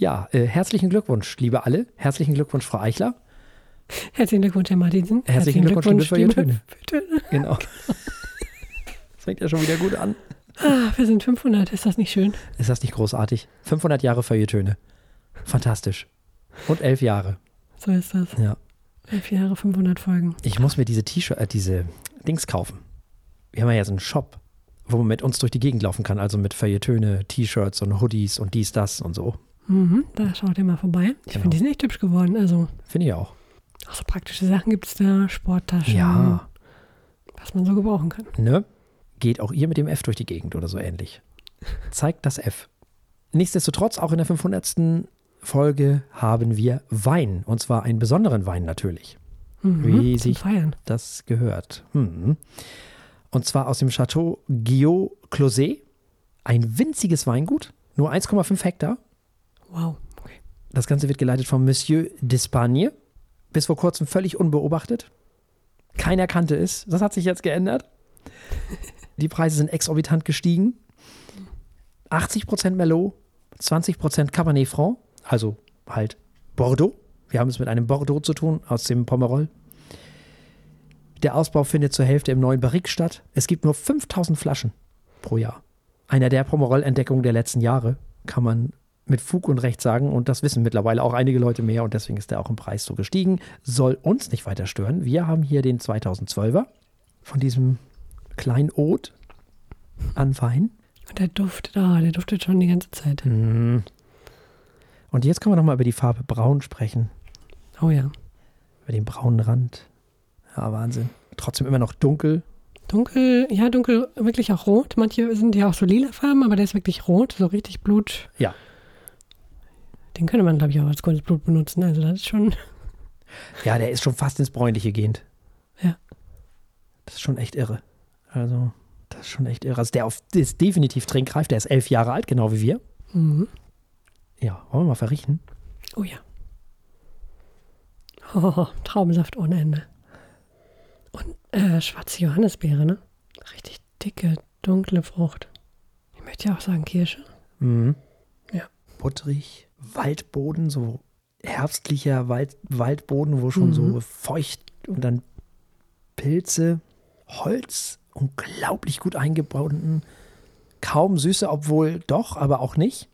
Ja, äh, herzlichen Glückwunsch, liebe alle. Herzlichen Glückwunsch, Frau Eichler. Herzlichen Glückwunsch, Herr Martinsen. Herzlichen Glückwunsch, liebe Feuilletöne. Feuilletöne. Genau. Das fängt ja schon wieder gut an. Ah, wir sind 500, ist das nicht schön? Ist das nicht großartig? 500 Jahre Feuilletöne. Fantastisch. Und elf Jahre. So ist das. Ja. Elf Jahre, 500 Folgen. Ich muss mir diese T-Shirt, äh, diese Dings kaufen. Wir haben ja so einen Shop, wo man mit uns durch die Gegend laufen kann. Also mit Feuilletöne, T-Shirts und Hoodies und dies, das und so. Mhm, da schaut ihr mal vorbei. Ich Genau. finde, die sind echt hübsch geworden. Also, Finde ich auch. auch so praktische Sachen gibt es da. Sporttaschen. Ja. Was man so gebrauchen kann. Ne? Geht auch ihr mit dem F durch die Gegend oder so ähnlich. Zeigt das F. Nichtsdestotrotz, auch in der 500. Folge haben wir Wein. Und zwar einen besonderen Wein natürlich. Mhm, Wie sich Feiern. das gehört. Hm. Und zwar aus dem Château Guillaume Closet. Ein winziges Weingut, nur 1,5 Hektar. Wow. Okay. Das Ganze wird geleitet von Monsieur d'Espagne. Bis vor kurzem völlig unbeobachtet. Keiner kannte es. Das hat sich jetzt geändert. Die Preise sind exorbitant gestiegen. 80% Merlot, 20% Cabernet Franc, also halt Bordeaux. Wir haben es mit einem Bordeaux zu tun aus dem Pomerol. Der Ausbau findet zur Hälfte im neuen Barrique statt. Es gibt nur 5000 Flaschen pro Jahr. Einer der Pomerol-Entdeckungen der letzten Jahre, kann man mit Fug und Recht sagen. Und das wissen mittlerweile auch einige Leute mehr. Und deswegen ist der auch im Preis so gestiegen. Soll uns nicht weiter stören. Wir haben hier den 2012er von diesem kleinen Ode an Wein. Und der duftet, ah, der duftet schon die ganze Zeit. Mhm. Und jetzt können wir nochmal über die Farbe Braun sprechen. Oh ja. Über den braunen Rand. Ja, Wahnsinn. Trotzdem immer noch dunkel. Dunkel, ja, dunkel, wirklich auch rot. Manche sind ja auch so lila Farben, aber der ist wirklich rot, so richtig Blut. Ja. Den könnte man, glaube ich, auch als grünes Blut benutzen. Also das ist schon, Ja, der ist schon fast ins Bräunliche gehend. Ja. Das ist schon echt irre. Also, das ist schon echt irre. Also, der auf, ist definitiv trinkreif. Der ist elf Jahre alt, genau wie wir. mhm. Ja, wollen wir mal verrichten? oh ja. Oh, Traubensaft ohne Ende. Und äh, schwarze Johannisbeere, ne? Richtig dicke, dunkle Frucht. Ich möchte ja auch sagen Kirsche. Mhm. Ja. Butterig, Waldboden, so herbstlicher Wald, Waldboden, wo schon Mhm. so feucht und dann Pilze, Holz, unglaublich gut eingebunden. Kaum Süße, obwohl doch, aber auch nicht.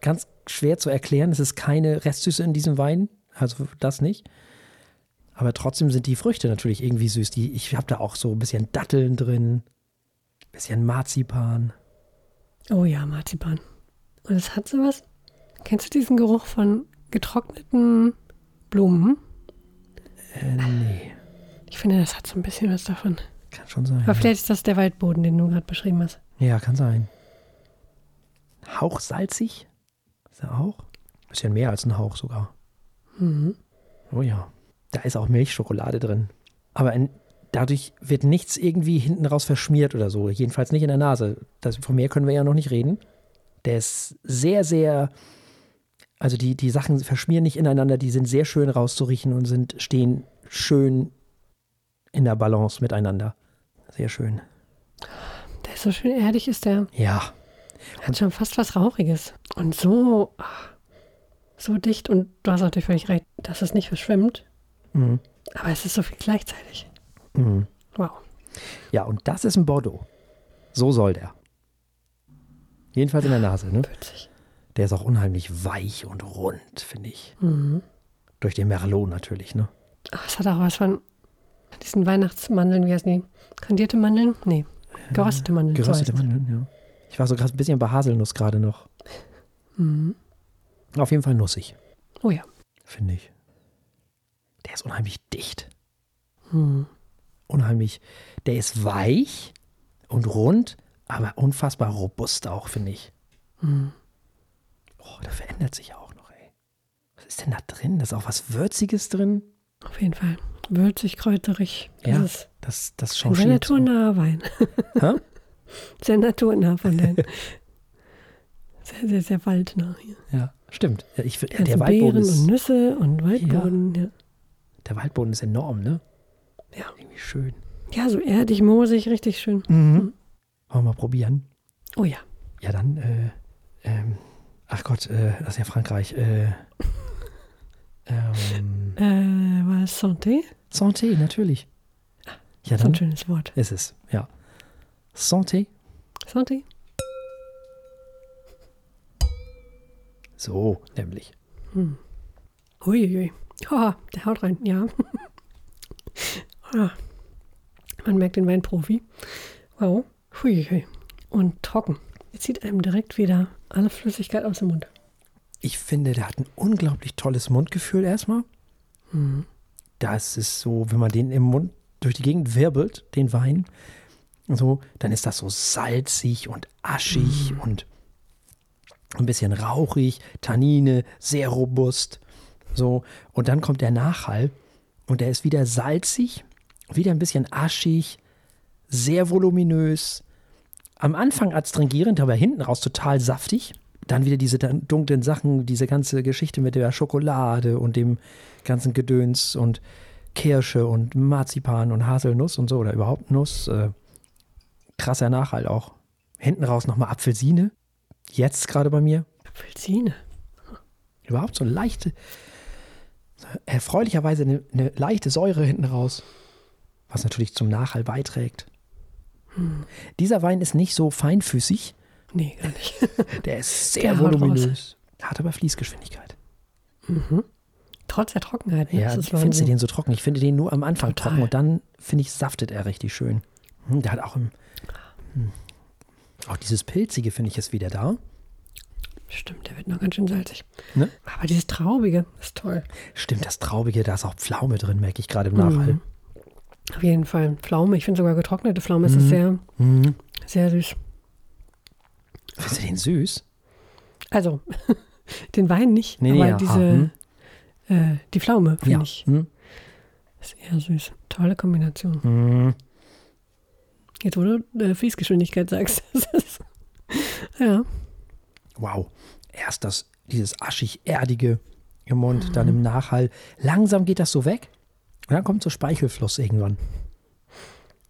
Ganz schwer zu erklären. Es ist keine Restsüße in diesem Wein, also das nicht. Aber trotzdem sind die Früchte natürlich irgendwie süß. Die, ich habe da auch so ein bisschen Datteln drin, bisschen Marzipan. Oh ja, Marzipan. Und es hat sowas. Kennst du diesen Geruch von getrockneten Blumen? Äh, nee, Ich finde, das hat so ein bisschen was davon. kann schon sein. Aber vielleicht ist das der Waldboden, den du gerade beschrieben hast. Ja, kann sein. Hauch salzig? Ist er auch? Bisschen mehr als ein Hauch sogar. Mhm. Oh ja. Da ist auch Milchschokolade drin. Aber in, dadurch wird nichts irgendwie hinten raus verschmiert oder so. Jedenfalls nicht in der Nase. Das, von mehr können wir ja noch nicht reden. Der ist sehr, sehr. Also die, die Sachen verschmieren nicht ineinander, die sind sehr schön rauszuriechen und sind, stehen schön in der Balance miteinander. Sehr schön. Der ist so schön erdig, ist der. Ja. Hat schon fast was Rauchiges. Und so, ah, so dicht. Und du hast natürlich völlig recht, dass es nicht verschwimmt. Mhm. Aber es ist so viel gleichzeitig. Mhm. Wow. Ja, und das ist ein Bordeaux. So soll der. Jedenfalls in der Nase, ne? Witzig. Der ist auch unheimlich weich und rund, finde ich. Mhm. Durch den Merlot natürlich, ne? Ach, es hat auch was von diesen Weihnachtsmandeln, wie heißen die? Kandierte Mandeln? Nee, geröstete Mandeln. so Geröstete heißt. Mandeln, ja. Ich war so ein bisschen bei Haselnuss gerade noch. Mhm. Auf jeden Fall nussig, Oh ja. finde ich. Der ist unheimlich dicht. Mhm. Unheimlich. Der ist weich und rund, aber unfassbar robust auch, finde ich. Mhm. Oh, der verändert sich auch noch, ey. Was ist denn da drin? Da ist auch was Würziges drin. Auf jeden Fall. Würzig, kräuterig. Das Ja, ist das, das ein sehr naturnaher Wein. Hä? Sehr naturnah von deinen. sehr, sehr, sehr waldnah hier. Ja, stimmt. Ja, ich, find- Ganze der, Waldboden Beeren und ist, Nüsse und Waldboden. Ja. der Waldboden ist enorm, ne? Ja. Irgendwie schön. ja, so erdig, moosig, richtig schön. Mhm. Wollen wir mal probieren? Oh ja. Ja, dann, äh, ähm, ach Gott, äh, das ist ja Frankreich. Äh, ähm, Äh, war es Santé? Santé, natürlich. Ja, So ein dann schönes Wort. ist es, ja. Santé. Santé? So, nämlich. Uiuiui. Oh, der haut rein, ja. ah. Man merkt den Weinprofi. Wow. Huiuiui. Und trocken. Zieht einem direkt wieder alle Flüssigkeit aus dem Mund. Ich finde, der hat ein unglaublich tolles Mundgefühl erstmal. Mhm. Das ist so, wenn man den im Mund durch die Gegend wirbelt, den Wein, so, dann ist das so salzig und aschig und ein bisschen rauchig, Tannine, sehr robust. So, und dann kommt der Nachhall und der ist wieder salzig, wieder ein bisschen aschig, sehr voluminös. Am Anfang adstringierend, aber hinten raus total saftig. Dann wieder diese dunklen Sachen, diese ganze Geschichte mit der Schokolade und dem ganzen Gedöns und Kirsche und Marzipan und Haselnuss und so oder überhaupt Nuss. Äh, krasser Nachhalt auch. Hinten raus nochmal Apfelsine. Jetzt gerade bei mir. Apfelsine. Überhaupt so leichte, erfreulicherweise eine, eine leichte Säure hinten raus. Was natürlich zum Nachhall beiträgt. Dieser Wein ist nicht so feinfüßig. Nee, gar nicht. Der ist Der sehr haut voluminös. Hat aber Fließgeschwindigkeit. Trotz der Trockenheit. Ne? Ja, Das ist findest du Wahnsinn. den so trocken? Ich finde den nur am Anfang Total. trocken und dann, finde ich, saftet er richtig schön. Hm, Der hat auch im. Hm, auch dieses Pilzige, finde ich, ist wieder da. Stimmt, der wird noch ganz schön salzig. Ne? Aber dieses Traubige ist toll. Stimmt, das Traubige, da ist auch Pflaume drin, merke ich gerade im Nachhall. Mhm. Auf jeden Fall. Pflaume. Ich finde sogar getrocknete Pflaume ist es sehr, Mhm. sehr süß. Findest du den süß? Also, den Wein nicht, Nee, nee, aber ja, diese, ah, äh, die Pflaume, finde Ja. ich, Hm? ist eher süß. Tolle Kombination. Hm. Jetzt, wo du äh, Fließgeschwindigkeit sagst. das ist- ja, Wow. Erst das, dieses aschig-erdige im Mund, dann im Nachhall. Langsam geht das so weg. Und dann kommt so Speichelfluss irgendwann.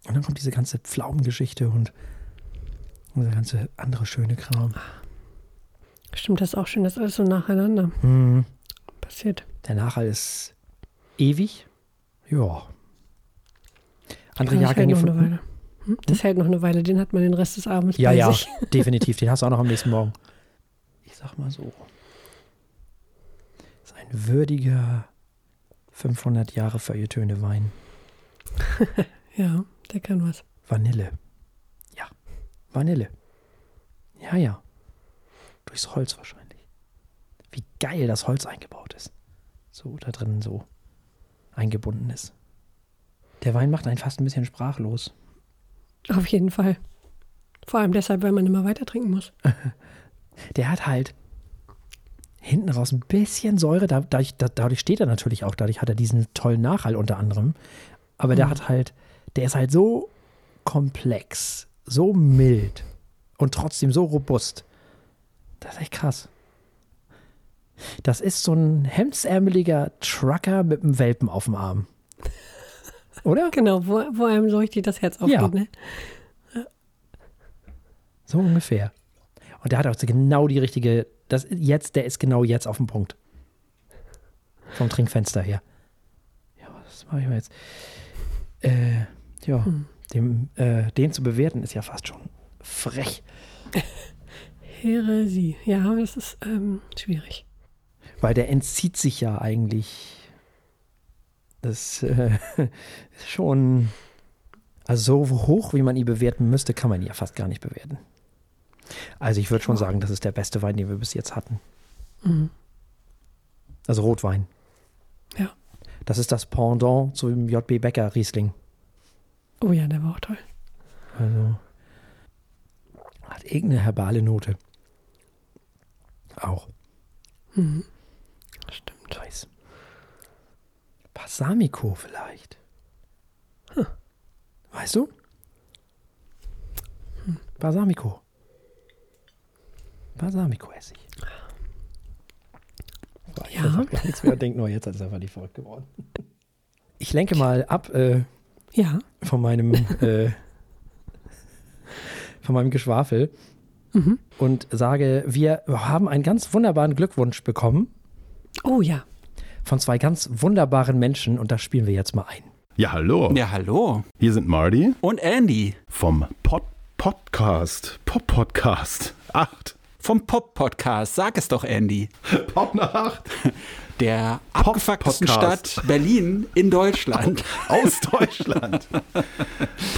Und dann kommt diese ganze Pflaumengeschichte und dieser ganze andere schöne Kram. stimmt, das ist auch schön, dass alles so nacheinander Hm. passiert. Der Nachhall ist ewig. Ja. Andere das hält Jahrgänge noch eine. Weile. Hm? Das hält noch eine Weile, den hat man den Rest des Abends Ja, bei ja, sich. definitiv. Den hast du auch noch am nächsten Morgen. Ich sag mal so. Das ist ein würdiger 500 Jahre Feuilletöne Wein. Ja, der kann was. Vanille. Ja, Vanille. Ja, ja. Durchs Holz wahrscheinlich. Wie geil das Holz eingebaut ist. So da drin so eingebunden ist. Der Wein macht einen fast ein bisschen sprachlos. Auf jeden Fall. Vor allem deshalb, weil man immer weiter trinken muss. Der hat halt hinten raus ein bisschen Säure. Da, dadurch, da, dadurch steht er natürlich auch. Dadurch hat er diesen tollen Nachhall unter anderem. Aber der hat halt, der ist halt so komplex, so mild und trotzdem so robust. Das ist echt krass. Das ist so ein hemdsärmeliger Trucker mit einem Welpen auf dem Arm. Oder? Genau, wo, wo einem so richtig das Herz aufgeht. Ja. Ne? So ungefähr. Und der hat auch genau die richtige, das jetzt, der ist genau jetzt auf dem Punkt. Vom Trinkfenster her. Ja, was mache ich mal jetzt? Äh, ja, dem, äh, den zu bewerten ist ja fast schon frech. Heresie. Ja, das ist ähm, schwierig. Weil der entzieht sich ja eigentlich. Das äh, ist schon. Also so hoch, wie man ihn bewerten müsste, kann man ihn ja fast gar nicht bewerten. Also ich würde schon sagen, das ist der beste Wein, den wir bis jetzt hatten. Mhm. Also Rotwein. Ja. Das ist das Pendant zu dem JB Becker Riesling. Oh ja, der war auch toll. Also hat irgendeine herbale Note. Auch. Mhm. Stimmt. Weiß. Balsamico vielleicht. Weißt du? Balsamico. Balsamico-Essig. Ja. nichts mehr und denke nur, jetzt ist er völlig verrückt geworden. Ich lenke mal ab äh, Ja, von meinem äh, von meinem Geschwafel. und sage, wir haben einen ganz wunderbaren Glückwunsch bekommen Oh ja. von zwei ganz wunderbaren Menschen und das spielen wir jetzt mal ein. Ja, hallo. Ja, hallo. Hier sind Marty Und Andy vom Pod Podcast. Pop Podcast 8. vom Pop-Podcast. Sag es doch, Andy. Pop nach 8. Der Pop-Podcast. Stadt Berlin in Deutschland. Aus Deutschland.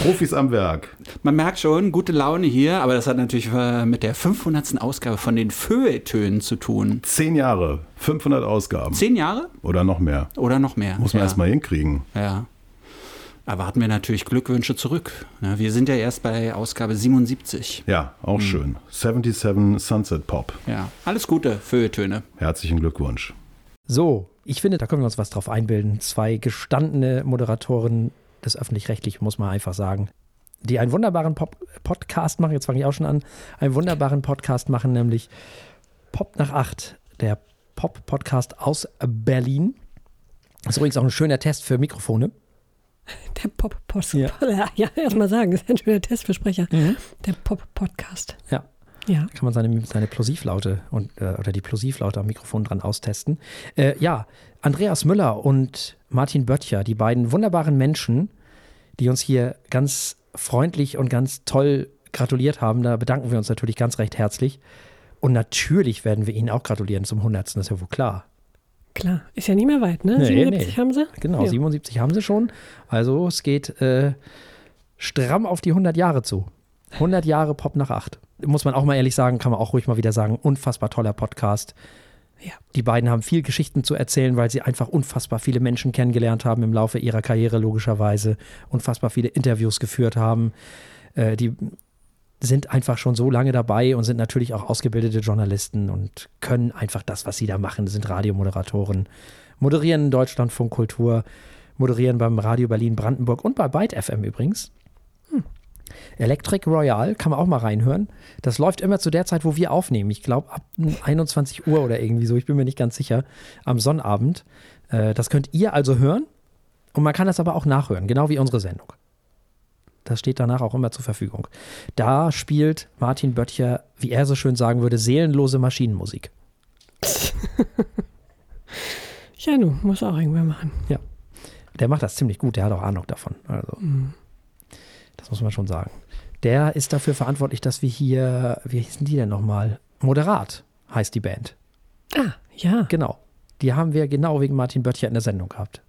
Profis am Werk. Man merkt schon, gute Laune hier, aber das hat natürlich äh, mit der 500. Ausgabe von den Feuilletönen zu tun. Zehn Jahre, 500 Ausgaben. Zehn Jahre Oder noch mehr. oder noch mehr? Muss man ja. erst mal hinkriegen. Ja. Erwarten wir natürlich Glückwünsche zurück. Ja, wir sind ja erst bei Ausgabe 77. Ja, auch schön. 77 Sunset Pop. Ja, alles Gute, Feuilletöne. Herzlichen Glückwunsch. So, ich finde, da können wir uns was drauf einbilden. Zwei gestandene Moderatoren des Öffentlich-Rechtlichen, muss man einfach sagen, die einen wunderbaren Pop Podcast machen. Jetzt fange ich auch schon an. Einen wunderbaren Podcast machen, nämlich Pop nach acht, der Pop-Podcast aus Berlin. Das ist übrigens auch ein schöner Test für Mikrofone. Der Pop-Podcast. Ja. Ja, erstmal sagen, das ist ein schöner Test für Sprecher. Der Pop-Podcast. Ja. Ja. kann man seine, seine Plosivlaute und, äh, oder die Plosivlaute am Mikrofon dran austesten. Äh, ja, Andreas Müller und Martin Böttcher, die beiden wunderbaren Menschen, die uns hier ganz freundlich und ganz toll gratuliert haben, da bedanken wir uns natürlich ganz recht herzlich. Und natürlich werden wir Ihnen auch gratulieren zum 100. Das ist ja wohl klar. Klar. Ist ja nicht mehr weit, ne? Nee, 77 nee. haben sie? Genau, Ja. 77 haben sie schon. Also es geht äh, stramm auf die 100 Jahre zu. 100 Jahre Pop nach 8. Muss man auch mal ehrlich sagen, kann man auch ruhig mal wieder sagen, unfassbar toller Podcast. Ja. Die beiden haben viel Geschichten zu erzählen, weil sie einfach unfassbar viele Menschen kennengelernt haben im Laufe ihrer Karriere, logischerweise. Unfassbar viele Interviews geführt haben. Äh, die sind einfach schon so lange dabei und sind natürlich auch ausgebildete Journalisten und können einfach das, was sie da machen, sind Radiomoderatoren, moderieren Deutschlandfunk Kultur, moderieren beim Radio Berlin Brandenburg und bei Byte FM übrigens. Electric Royal kann man auch mal reinhören. Das läuft immer zu der Zeit, wo wir aufnehmen. Ich glaube ab 21 Uhr oder irgendwie so. Ich bin mir nicht ganz sicher. Am Sonnabend. Äh, das könnt ihr also hören. Und man kann das aber auch nachhören, genau wie unsere Sendung. Das steht danach auch immer zur Verfügung. Da spielt Martin Böttcher, wie er so schön sagen würde, seelenlose Maschinenmusik. Ja, du musst auch irgendwann machen. Der macht das ziemlich gut, der hat auch Ahnung davon. Also, das muss man schon sagen. Der ist dafür verantwortlich, dass wir hier, wie hießen die denn nochmal? Moderat heißt die Band. Ah, ja. Genau. Die haben wir genau wegen Martin Böttcher in der Sendung gehabt.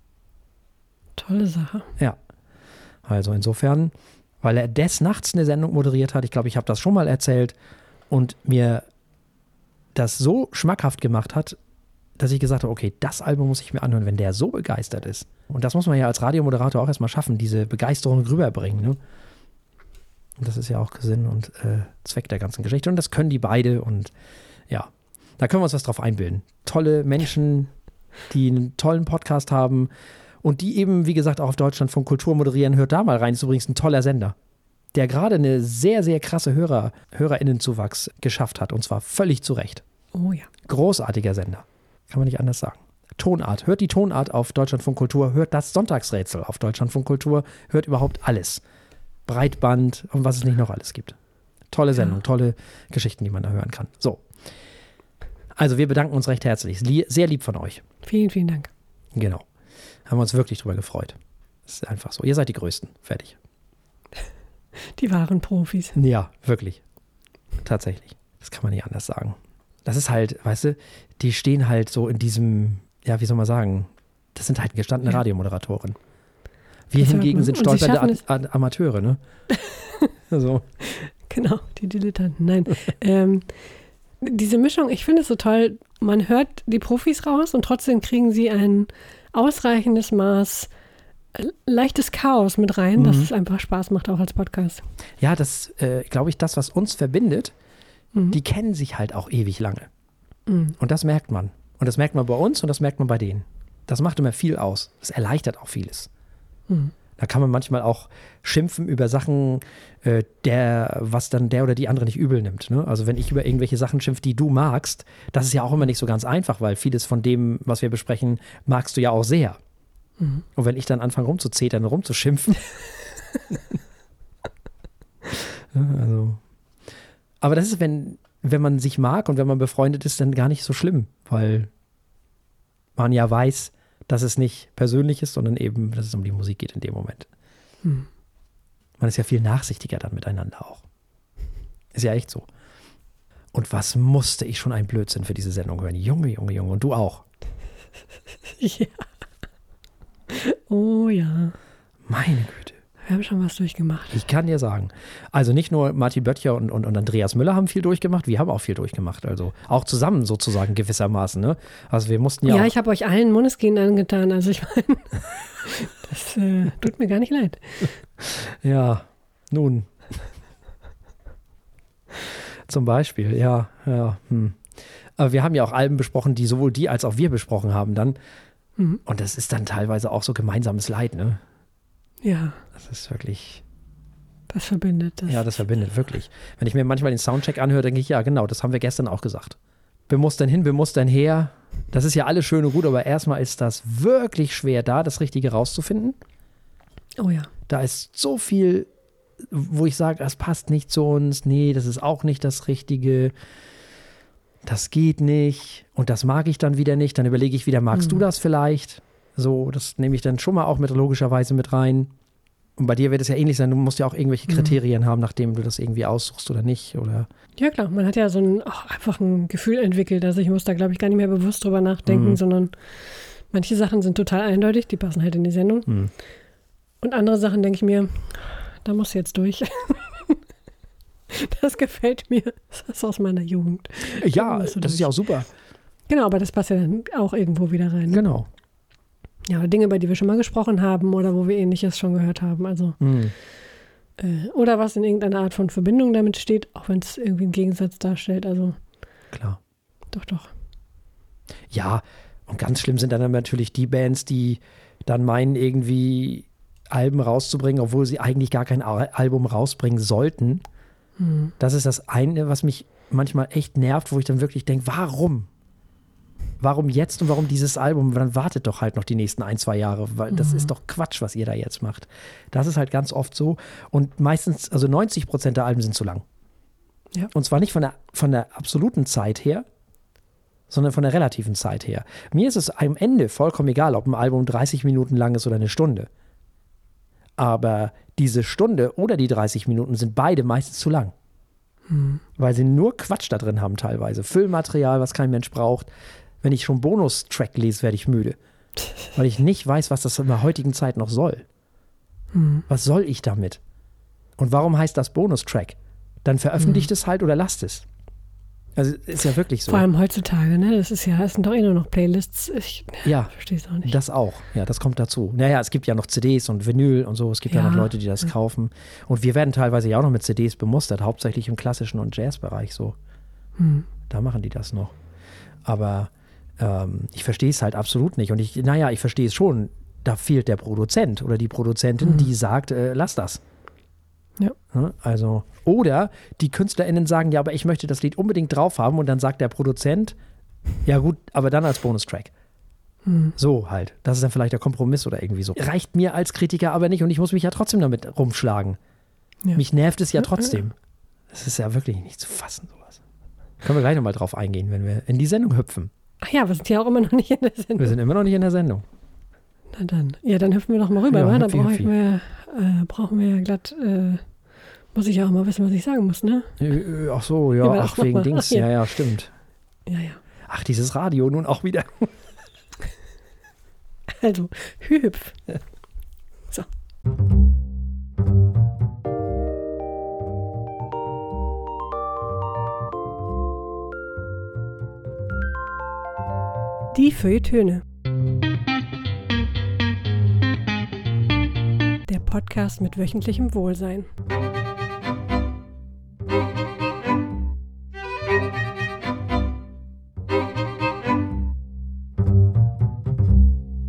Tolle Sache. Ja. Also insofern, weil er des Nachts eine Sendung moderiert hat, ich glaube, ich habe das schon mal erzählt und mir das so schmackhaft gemacht hat, dass ich gesagt habe, okay, das Album muss ich mir anhören, wenn der so begeistert ist. Und das muss man ja als Radiomoderator auch erstmal schaffen, diese Begeisterung rüberbringen. Ne? Das ist ja auch Sinn und äh, Zweck der ganzen Geschichte. Und das können die beide und ja, da können wir uns was drauf einbilden. Tolle Menschen, die einen tollen Podcast haben und die eben, wie gesagt, auch auf Deutschland von Kultur moderieren. Hört da mal rein, ist übrigens ein toller Sender, der gerade eine sehr, sehr krasse Hörer, HörerInnenzuwachs geschafft hat und zwar völlig zu Recht. Oh ja. Großartiger Sender. Kann man nicht anders sagen. Tonart. Hört die Tonart auf Deutschlandfunk Kultur. Hört das Sonntagsrätsel auf Deutschlandfunk Kultur. Hört überhaupt alles. Breitband und was es nicht noch alles gibt. Tolle Sendung, tolle Geschichten, die man da hören kann. So. Also wir bedanken uns recht herzlich. Sehr lieb von euch. Vielen, vielen Dank. Genau. Haben wir uns wirklich drüber gefreut. Das ist einfach so. Ihr seid die Größten. Fertig. Die wahren Profis. Ja, wirklich. Tatsächlich. Das kann man nicht anders sagen. Das ist halt, weißt du, die stehen halt so in diesem, ja, wie soll man sagen, das sind halt gestandene Ja. Radiomoderatoren. Wir Das hingegen sind stolpernde Amateure, ne? so. Genau, die Dilettanten. Nein. ähm, diese Mischung, ich finde es so toll. Man hört die Profis raus und trotzdem kriegen sie ein ausreichendes Maß äh, leichtes Chaos mit rein, dass Mhm. es einfach Spaß macht, auch als Podcast. Ja, das, äh, glaube ich, das, was uns verbindet, Mhm. die kennen sich halt auch ewig lange. Mhm. Und das merkt man. Und das merkt man bei uns und das merkt man bei denen. Das macht immer viel aus. Das erleichtert auch vieles. Mhm. Da kann man manchmal auch schimpfen über Sachen, äh, der, was dann der oder die andere nicht übel nimmt. Ne? Also wenn ich über irgendwelche Sachen schimpfe, die du magst, das ist ja auch immer nicht so ganz einfach, weil vieles von dem, was wir besprechen, magst du ja auch sehr. Und wenn ich dann anfange rumzuzetern und rumzuschimpfen. Also. Aber das ist, wenn, wenn man sich mag und wenn man befreundet ist, dann gar nicht so schlimm, weil man ja weiß, dass es nicht persönlich ist, sondern eben, dass es um die Musik geht in dem Moment. Hm. Man ist ja viel nachsichtiger dann miteinander auch. Ist ja echt so. Und was musste ich schon ein Blödsinn für diese Sendung hören? Junge, Junge, Junge. Und du auch. Ja. Oh ja. Meine Güte. Haben schon was durchgemacht. Ich kann dir sagen. Also nicht nur Martin Böttcher und, und, und Andreas Müller haben viel durchgemacht, wir haben auch viel durchgemacht. Also auch zusammen sozusagen gewissermaßen. Ne? Also wir mussten ja. Ja, ich habe euch allen Moneskin angetan. Also ich meine, das äh, tut mir gar nicht leid. Ja, nun. Zum Beispiel, ja, ja. Hm. Aber wir haben ja auch Alben besprochen, die sowohl die als auch wir besprochen haben dann. Mhm. Und das ist dann teilweise auch so gemeinsames Leid, ne? Ja, Das ist wirklich, das verbindet das. ja, das verbindet wirklich. Wenn ich mir manchmal den Soundcheck anhöre, denke ich, ja, genau, das haben wir gestern auch gesagt. Bemustern hin, bemustern her. Das ist ja alles schön und gut, aber erstmal ist das wirklich schwer, da das Richtige rauszufinden. Oh ja. Da ist so viel, wo ich sage, das passt nicht zu uns. Nee, das ist auch nicht das Richtige. Das geht nicht. Und das mag ich dann wieder nicht. Dann überlege ich wieder, magst du das vielleicht? So, das nehme ich dann schon mal auch mit logischerweise mit rein. Und bei dir wird es ja ähnlich sein. Du musst ja auch irgendwelche Kriterien haben, nachdem du das irgendwie aussuchst oder nicht. Oder Ja, klar. Man hat ja so ein, auch einfach ein Gefühl entwickelt. Also ich muss da, glaube ich, gar nicht mehr bewusst drüber nachdenken, Mhm. sondern manche Sachen sind total eindeutig, die passen halt in die Sendung. Hm. Und andere Sachen denke ich mir, da muss jetzt durch. das gefällt mir. Das ist aus meiner Jugend. ja, das ist ja auch super. Genau, aber das passt ja dann auch irgendwo wieder rein. Ne? Genau. Ja, oder Dinge, über die wir schon mal gesprochen haben oder wo wir ähnliches schon gehört haben. Also, Hm. äh, oder was in irgendeiner Art von Verbindung damit steht, auch wenn es irgendwie einen Gegensatz darstellt. Also, Klar. doch, doch. Ja, und ganz schlimm sind dann natürlich die Bands, die dann meinen, irgendwie Alben rauszubringen, obwohl sie eigentlich gar kein Al- Album rausbringen sollten. Hm. Das ist das eine, was mich manchmal echt nervt, wo ich dann wirklich denke, warum? Warum jetzt und warum dieses Album? Dann wartet doch halt noch die nächsten ein, zwei Jahre, weil das ist doch Quatsch, was ihr da jetzt macht. Das ist halt ganz oft so. Und meistens, also 90 Prozent der Alben sind zu lang. Ja. Und zwar nicht von der, von der absoluten Zeit her, sondern von der relativen Zeit her. Mir ist es am Ende vollkommen egal, ob ein Album 30 Minuten lang ist oder eine Stunde. Aber diese Stunde oder die 30 Minuten sind beide meistens zu lang. Weil sie nur Quatsch da drin haben teilweise. Füllmaterial, was kein Mensch braucht. Wenn ich schon Bonustrack lese, werde ich müde. Weil ich nicht weiß, was das in der heutigen Zeit noch soll. Was soll ich damit? Und warum heißt das Bonustrack? Dann veröffentlicht es halt oder lasst es. Also ist ja wirklich so. Vor allem heutzutage, ne? Das ist ja, es sind doch eh nur noch Playlists. Ich ja, verstehe es auch nicht. das auch. Ja, das kommt dazu. Naja, es gibt ja noch CDs und Vinyl und so. Es gibt ja, Ja. noch Leute, die das kaufen. Und wir werden teilweise ja auch noch mit CDs bemustert, hauptsächlich im klassischen und Jazzbereich so. Hm. Da machen die das noch. Aber ähm, ich verstehe es halt absolut nicht. Und ich, naja, ich verstehe es schon. Da fehlt der Produzent oder die Produzentin, die sagt, äh, lass das. Ja. Ne? Also, oder die KünstlerInnen sagen, ja, aber ich möchte das Lied unbedingt drauf haben und dann sagt der Produzent, ja gut, aber dann als Bonustrack. So halt. Das ist dann vielleicht der Kompromiss oder irgendwie so. Reicht mir als Kritiker aber nicht und ich muss mich ja trotzdem damit rumschlagen. Ja. Mich nervt es ja trotzdem. Das ist ja wirklich nicht zu fassen, sowas. Können wir gleich nochmal drauf eingehen, wenn wir in die Sendung hüpfen. Ach ja, wir sind ja auch immer noch nicht in der Wir Sendung. sind immer noch nicht in der Sendung. Na dann. Ja, dann hüpfen wir doch mal rüber, Ja, wa? Da brauchen hüpfi. wir, äh, brauchen wir ja glatt, äh, muss ich ja auch mal wissen, was ich sagen muss, ne? Äh, äh, Ach so, ja, ach, wegen mal. Dings. Ja. Ja, ja, stimmt. Ja, ja. Ach, dieses Radio nun auch wieder. Also, hüpf. So. Die Feuilletöne. Der Podcast mit wöchentlichem Wohlsein.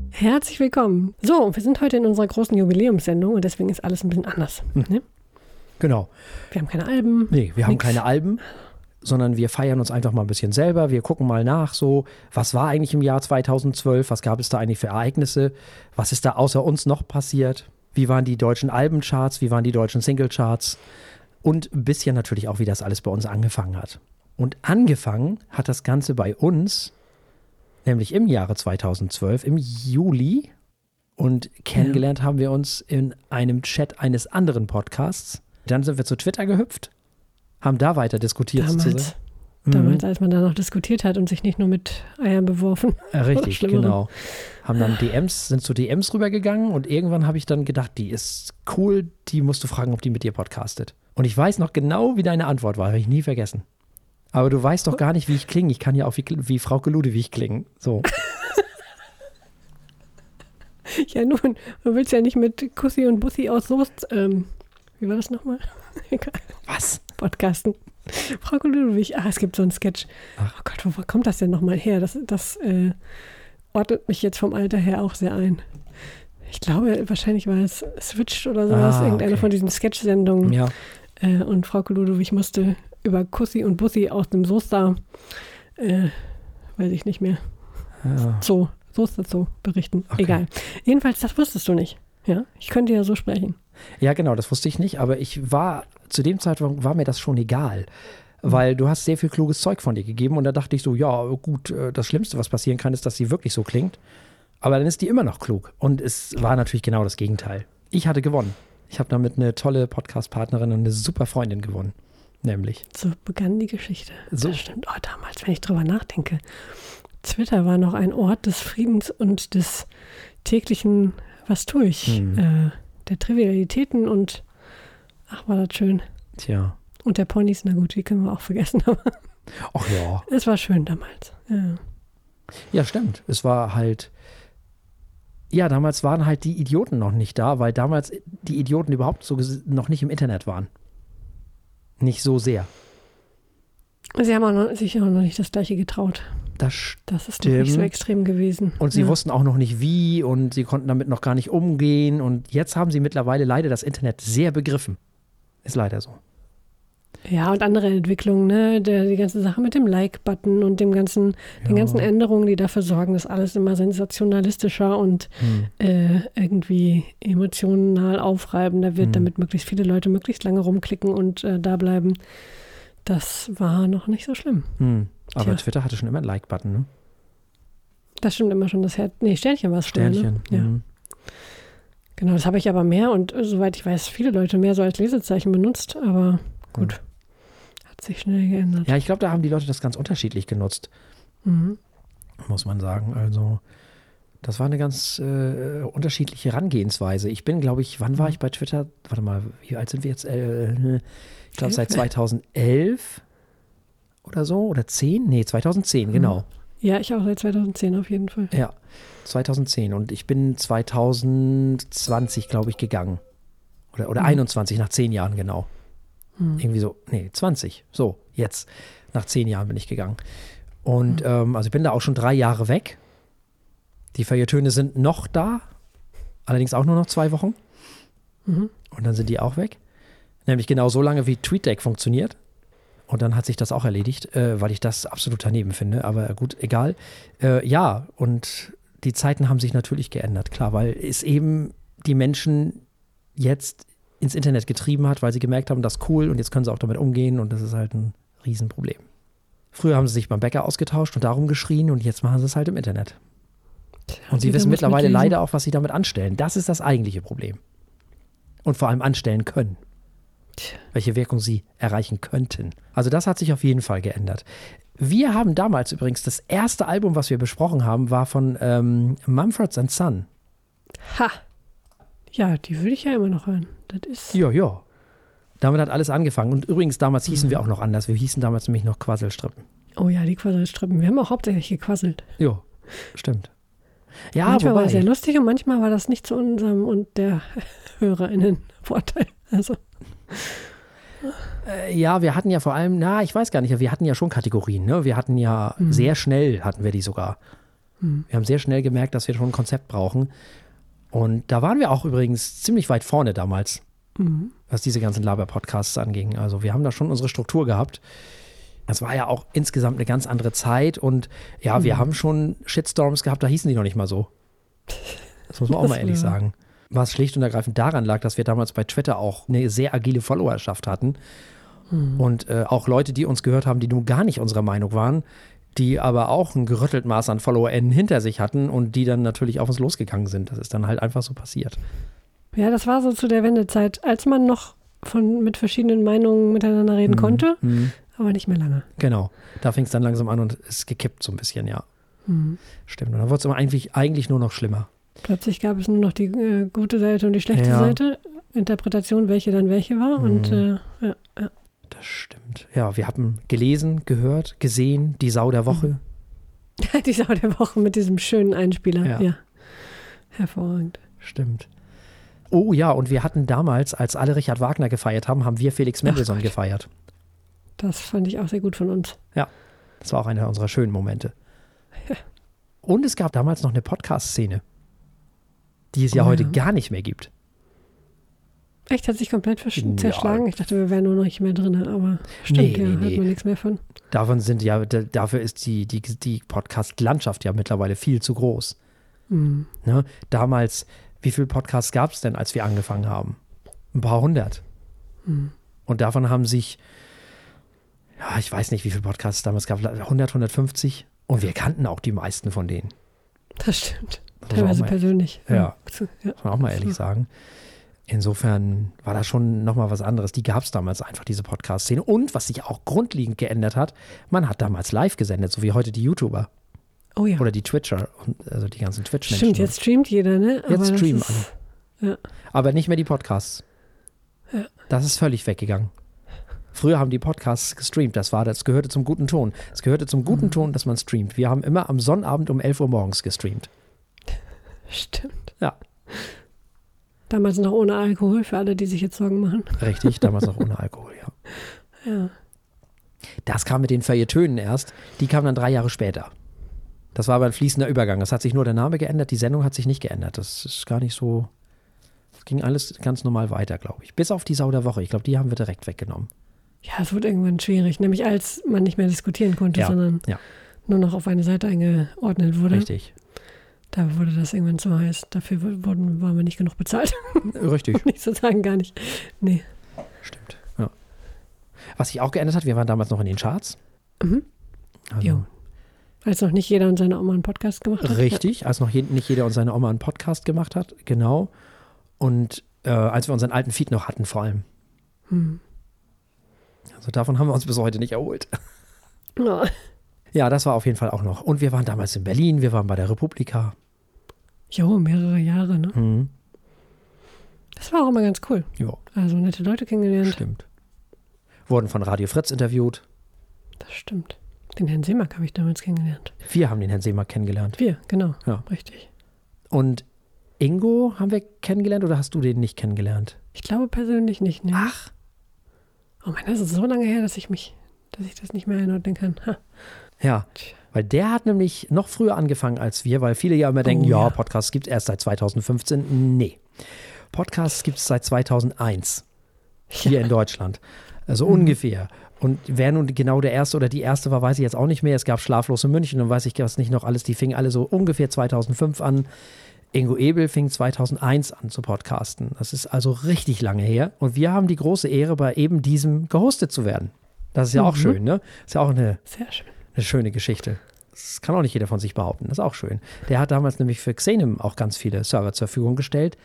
Herzlich willkommen. So, wir sind heute in unserer großen Jubiläumssendung und deswegen ist alles ein bisschen anders. Ne? Genau. Wir haben keine Alben. Nee, wir haben nix. keine Alben, sondern wir feiern uns einfach mal ein bisschen selber. Wir gucken mal nach, so, was war eigentlich im Jahr 2012? Was gab es da eigentlich für Ereignisse? Was ist da außer uns noch passiert? Wie waren die deutschen Albencharts? Wie waren die deutschen Singlecharts? Und ein bisschen natürlich auch, wie das alles bei uns angefangen hat. Und angefangen hat das Ganze bei uns, nämlich im Jahre 2012, im Juli. Und kennengelernt haben wir uns in einem Chat eines anderen Podcasts. Dann sind wir zu Twitter gehüpft, haben da weiter diskutiert. Damals, damals, als man da noch diskutiert hat und sich nicht nur mit Eiern beworfen. Richtig, genau. Haben dann DMs, sind zu DMs rübergegangen und irgendwann habe ich dann gedacht, die ist cool, die musst du fragen, ob die mit dir podcastet. Und ich weiß noch genau, wie deine Antwort war, habe ich nie vergessen. Aber du weißt doch gar nicht, wie ich klinge. Ich kann ja auch wie, wie Frau Ludewig klingen. So. Ja, nun, du willst ja nicht mit Kussi und Bussi aus Soest, ähm, wie war das nochmal? Egal, Was? Podcasten. Frau Ludwig, ah, es gibt so einen Sketch. Ach. Oh Gott, wo kommt das denn nochmal her? Das, das äh, ordnet mich jetzt vom Alter her auch sehr ein. Ich glaube, wahrscheinlich war es Switch oder sowas, Ah, irgendeine okay. von diesen Sketch-Sendungen. Ja. Äh, und Frau Ludwig musste über Kussi und Bussi aus dem Soester, äh, weiß ich nicht mehr, ja. Zoo, Soester Zoo berichten. Okay. Egal. Jedenfalls, das wusstest du nicht. Ja, ich könnte ja so sprechen. Ja, genau, das wusste ich nicht, aber ich war, zu dem Zeitpunkt war mir das schon egal. Weil du hast sehr viel kluges Zeug von dir gegeben und da dachte ich so, ja, gut, äh, das Schlimmste, was passieren kann, ist, dass sie wirklich so klingt. Aber dann ist die immer noch klug. Und es war natürlich genau das Gegenteil. Ich hatte gewonnen. Ich habe damit eine tolle Podcast-Partnerin und eine super Freundin gewonnen. Nämlich. So begann die Geschichte. So. Das stimmt. Oh, damals, wenn ich drüber nachdenke. Twitter war noch ein Ort des Friedens und des täglichen, was tue ich, Hm. äh, der Trivialitäten und ach, war das schön. Tja. Und der Ponys, na gut, die können wir auch vergessen, aber Ach ja. es war schön damals. Ja. Ja, stimmt. Es war halt. Ja, damals waren halt die Idioten noch nicht da, weil damals die Idioten überhaupt so noch nicht im Internet waren. Nicht so sehr. Sie haben auch noch, sich auch noch nicht das Gleiche getraut. Das Das ist nicht so extrem gewesen. und sie ja. wussten auch noch nicht wie und sie konnten damit noch gar nicht umgehen. Und jetzt haben sie mittlerweile leider das Internet sehr begriffen. Ist leider so. Ja, und andere Entwicklungen, ne? Der, die ganze Sache mit dem Like-Button und dem ganzen, den Ja. ganzen Änderungen, die dafür sorgen, dass alles immer sensationalistischer und Hm. äh, irgendwie emotional aufreibender wird, Hm. damit möglichst viele Leute möglichst lange rumklicken und äh, da bleiben. Das war noch nicht so schlimm. Hm. Aber Tja. Twitter hatte schon immer einen Like-Button, ne? Das stimmt immer schon. Das Herz. Nee, Sternchen war es früher, Sternchen. Ne? Ja. Genau, das habe ich aber mehr und äh, soweit ich weiß, viele Leute mehr so als Lesezeichen benutzt, aber gut. Hat sich schnell geändert. Ja, ich glaube, da haben die Leute das ganz unterschiedlich genutzt. Mhm. muss man sagen. Also, das war eine ganz äh, unterschiedliche Herangehensweise. Ich bin, glaube ich, wann war ich bei Twitter? Warte mal, wie alt sind wir jetzt? Äh, ich glaube, seit 2011 oder so oder 10? Nee, 2010, genau. Ja, ich auch seit 2010 auf jeden Fall. Ja, 2010. Und ich bin 2020, glaube ich, gegangen. Oder, oder 21, nach zehn Jahren, genau. Irgendwie so, nee, 20. So, jetzt. Nach zehn Jahren bin ich gegangen. Und ähm, also ich bin da auch schon drei Jahre weg. Die Feuilletöne sind noch da, allerdings auch nur noch zwei Wochen. Mhm. Und dann sind die auch weg. Nämlich genau so lange, wie TweetDeck funktioniert. Und dann hat sich das auch erledigt, äh, weil ich das absolut daneben finde. Aber gut, egal. Äh, ja, und die Zeiten haben sich natürlich geändert, klar, weil es eben die Menschen jetzt ins Internet getrieben hat, weil sie gemerkt haben, das ist cool und jetzt können sie auch damit umgehen und das ist halt ein Riesenproblem. Früher haben sie sich beim Bäcker ausgetauscht und darum geschrien und jetzt machen sie es halt im Internet. Und sie wissen mittlerweile leider auch, was sie damit anstellen. Das ist das eigentliche Problem. Und vor allem anstellen können. Welche Wirkung sie erreichen könnten. Also das hat sich auf jeden Fall geändert. Wir haben damals übrigens, das erste Album, was wir besprochen haben, war von ähm, Mumford Son. Ha! Ja, die würde ich ja immer noch hören. Das ist. Ja, ja. Damit hat alles angefangen. Und übrigens, damals hießen wir auch noch anders. Wir hießen damals nämlich noch Quasselstrippen. Oh ja, die Quasselstrippen. Wir haben auch hauptsächlich gequasselt. Ja, stimmt. Ja, manchmal war wobei, es sehr lustig und manchmal war das nicht zu unserem und der HörerInnen Vorteil. Also, Ja, wir hatten ja vor allem, na, ich weiß gar nicht, wir hatten ja schon Kategorien, ne? Wir hatten ja Mhm. sehr schnell, hatten wir die sogar. Wir haben sehr schnell gemerkt, dass wir schon ein Konzept brauchen. Und da waren wir auch übrigens ziemlich weit vorne damals, mhm. was diese ganzen Laber-Podcasts anging. Also wir haben da schon unsere Struktur gehabt. Das war ja auch insgesamt eine ganz andere Zeit und ja, Mhm. wir haben schon Shitstorms gehabt, da hießen die noch nicht mal so. Das muss man auch Das mal ehrlich war- sagen. Was schlicht und ergreifend daran lag, dass wir damals bei Twitter auch eine sehr agile Followerschaft hatten. Und äh, auch Leute, die uns gehört haben, die nun gar nicht unserer Meinung waren, die aber auch ein gerüttelt Maß an FollowerInnen hinter sich hatten und die dann natürlich auf uns losgegangen sind. Das ist dann halt einfach so passiert. Ja, das war so zu der Wendezeit, als man noch von, mit verschiedenen Meinungen miteinander reden konnte, Mhm. aber nicht mehr lange. Genau. Da fing es dann langsam an und ist gekippt so ein bisschen, ja. Mhm. Stimmt. Und dann wurde es aber eigentlich, eigentlich nur noch schlimmer. Plötzlich gab es nur noch die äh, gute Seite und die schlechte Ja. Seite. Interpretation, welche dann welche war. Und Mhm. äh, ja, ja. Das stimmt. Ja, wir haben gelesen, gehört, gesehen, die Sau der Woche. die Sau der Woche mit diesem schönen Einspieler. Ja. Ja. Hervorragend. Stimmt. Oh ja, und wir hatten damals, als alle Richard Wagner gefeiert haben, haben wir Felix Mendelssohn gefeiert. Das fand ich auch sehr gut von uns. Das war auch einer unserer schönen Momente. Und es gab damals noch eine Podcast-Szene, die es ja Oh heute ja. gar nicht mehr gibt. Echt, hat sich komplett versch- Ja. zerschlagen. Ich dachte, wir wären nur noch nicht mehr drin, aber stimmt, Nee, ja, nee, hört nee. man nichts mehr von. Davon sind ja, dafür ist die, die, die Podcast-Landschaft ja mittlerweile viel zu groß. Mhm. Ne? Damals, wie viele Podcasts gab es denn, als wir angefangen haben? Ein paar hundert. Mhm. Und davon haben sich, ja, ich weiß nicht, wie viele Podcasts es damals gab, 100, 150. Und wir kannten auch die meisten von denen. Das stimmt. Teilweise mal, persönlich. Ja. ja. muss man auch mal ehrlich sagen. Insofern war das schon nochmal was anderes. Die gab es damals einfach, diese Podcast-Szene. Und was sich auch grundlegend geändert hat, man hat damals live gesendet, so wie heute die YouTuber Oh ja. oder die Twitcher, und, also die ganzen Twitch-Menschen. Stimmt, jetzt streamt jeder, ne? Aber Jetzt streamen ist- alle. Ja. Aber nicht mehr die Podcasts. Ja. Das ist völlig weggegangen. Früher haben die Podcasts gestreamt. Das war, das gehörte zum guten Ton. Es gehörte zum Mhm. guten Ton, dass man streamt. Wir haben immer am Sonnabend um 11 Uhr morgens gestreamt. Stimmt. Ja. Damals noch ohne Alkohol, für alle, die sich jetzt Sorgen machen. Richtig, damals noch ohne Alkohol, ja. Ja. Das kam mit den Feuilletönen erst. Die kamen dann drei Jahre später. Das war aber ein fließender Übergang. Es hat sich nur der Name geändert, die Sendung hat sich nicht geändert. Das ist gar nicht so. Es ging alles ganz normal weiter, glaube ich. Bis auf die Sau der Woche. Ich glaube, die haben wir direkt weggenommen. Ja, es wurde irgendwann schwierig, nämlich als man nicht mehr diskutieren konnte, Ja, sondern ja. nur noch auf eine Seite eingeordnet wurde. Richtig. Da wurde das irgendwann zu heiß. Dafür wurden, waren wir nicht genug bezahlt. Richtig. um nicht zu sagen, gar nicht. Nee. Stimmt. Ja. Was sich auch geändert hat, wir waren damals noch in den Charts. Mhm. Also, Jo. Als noch nicht jeder und seine Oma einen Podcast gemacht hat. richtig, als noch je, nicht jeder und seine Oma einen Podcast gemacht hat, genau. Und äh, als wir unseren alten Feed noch hatten, vor allem. Hm. Also davon haben wir uns bis heute nicht erholt. Ja. Ja, das war auf jeden Fall auch noch. Und wir waren damals in Berlin, wir waren bei der Republika. Jo, mehrere Jahre, ne? Mhm. Das war auch immer ganz cool. Ja, Also nette Leute kennengelernt. stimmt. Wurden von Radio Fritz interviewt. Das stimmt. Den Herrn Seemack habe ich damals kennengelernt. Wir haben den Herrn Seemark kennengelernt. Wir, genau. Ja. Richtig. Und Ingo haben wir kennengelernt oder hast du den nicht kennengelernt? Ich glaube persönlich nicht, ne? Ach. Oh Mann, das ist so lange her, dass ich mich, dass ich das nicht mehr einordnen kann. Ha. Ja, weil der hat nämlich noch früher angefangen als wir, weil viele ja immer denken, Oh, ja, ja. Podcasts gibt es erst seit 2015. Nee. Podcasts gibt es seit 2001 hier in Deutschland. Also ungefähr. Und wer nun genau der Erste oder die Erste war, weiß ich jetzt auch nicht mehr. Es gab Schlaflose München und weiß ich was nicht noch alles. Die fingen alle so ungefähr 2005 an. Ingo Ebel fing 2001 an zu podcasten. Das ist also richtig lange her. Und wir haben die große Ehre, bei eben diesem gehostet zu werden. Das ist ja auch Mhm. schön, ne? Ist ja auch eine Sehr schön. Eine schöne Geschichte. Das kann auch nicht jeder von sich behaupten. Das ist auch schön. Der hat damals nämlich für Xenem auch ganz viele Server zur Verfügung gestellt.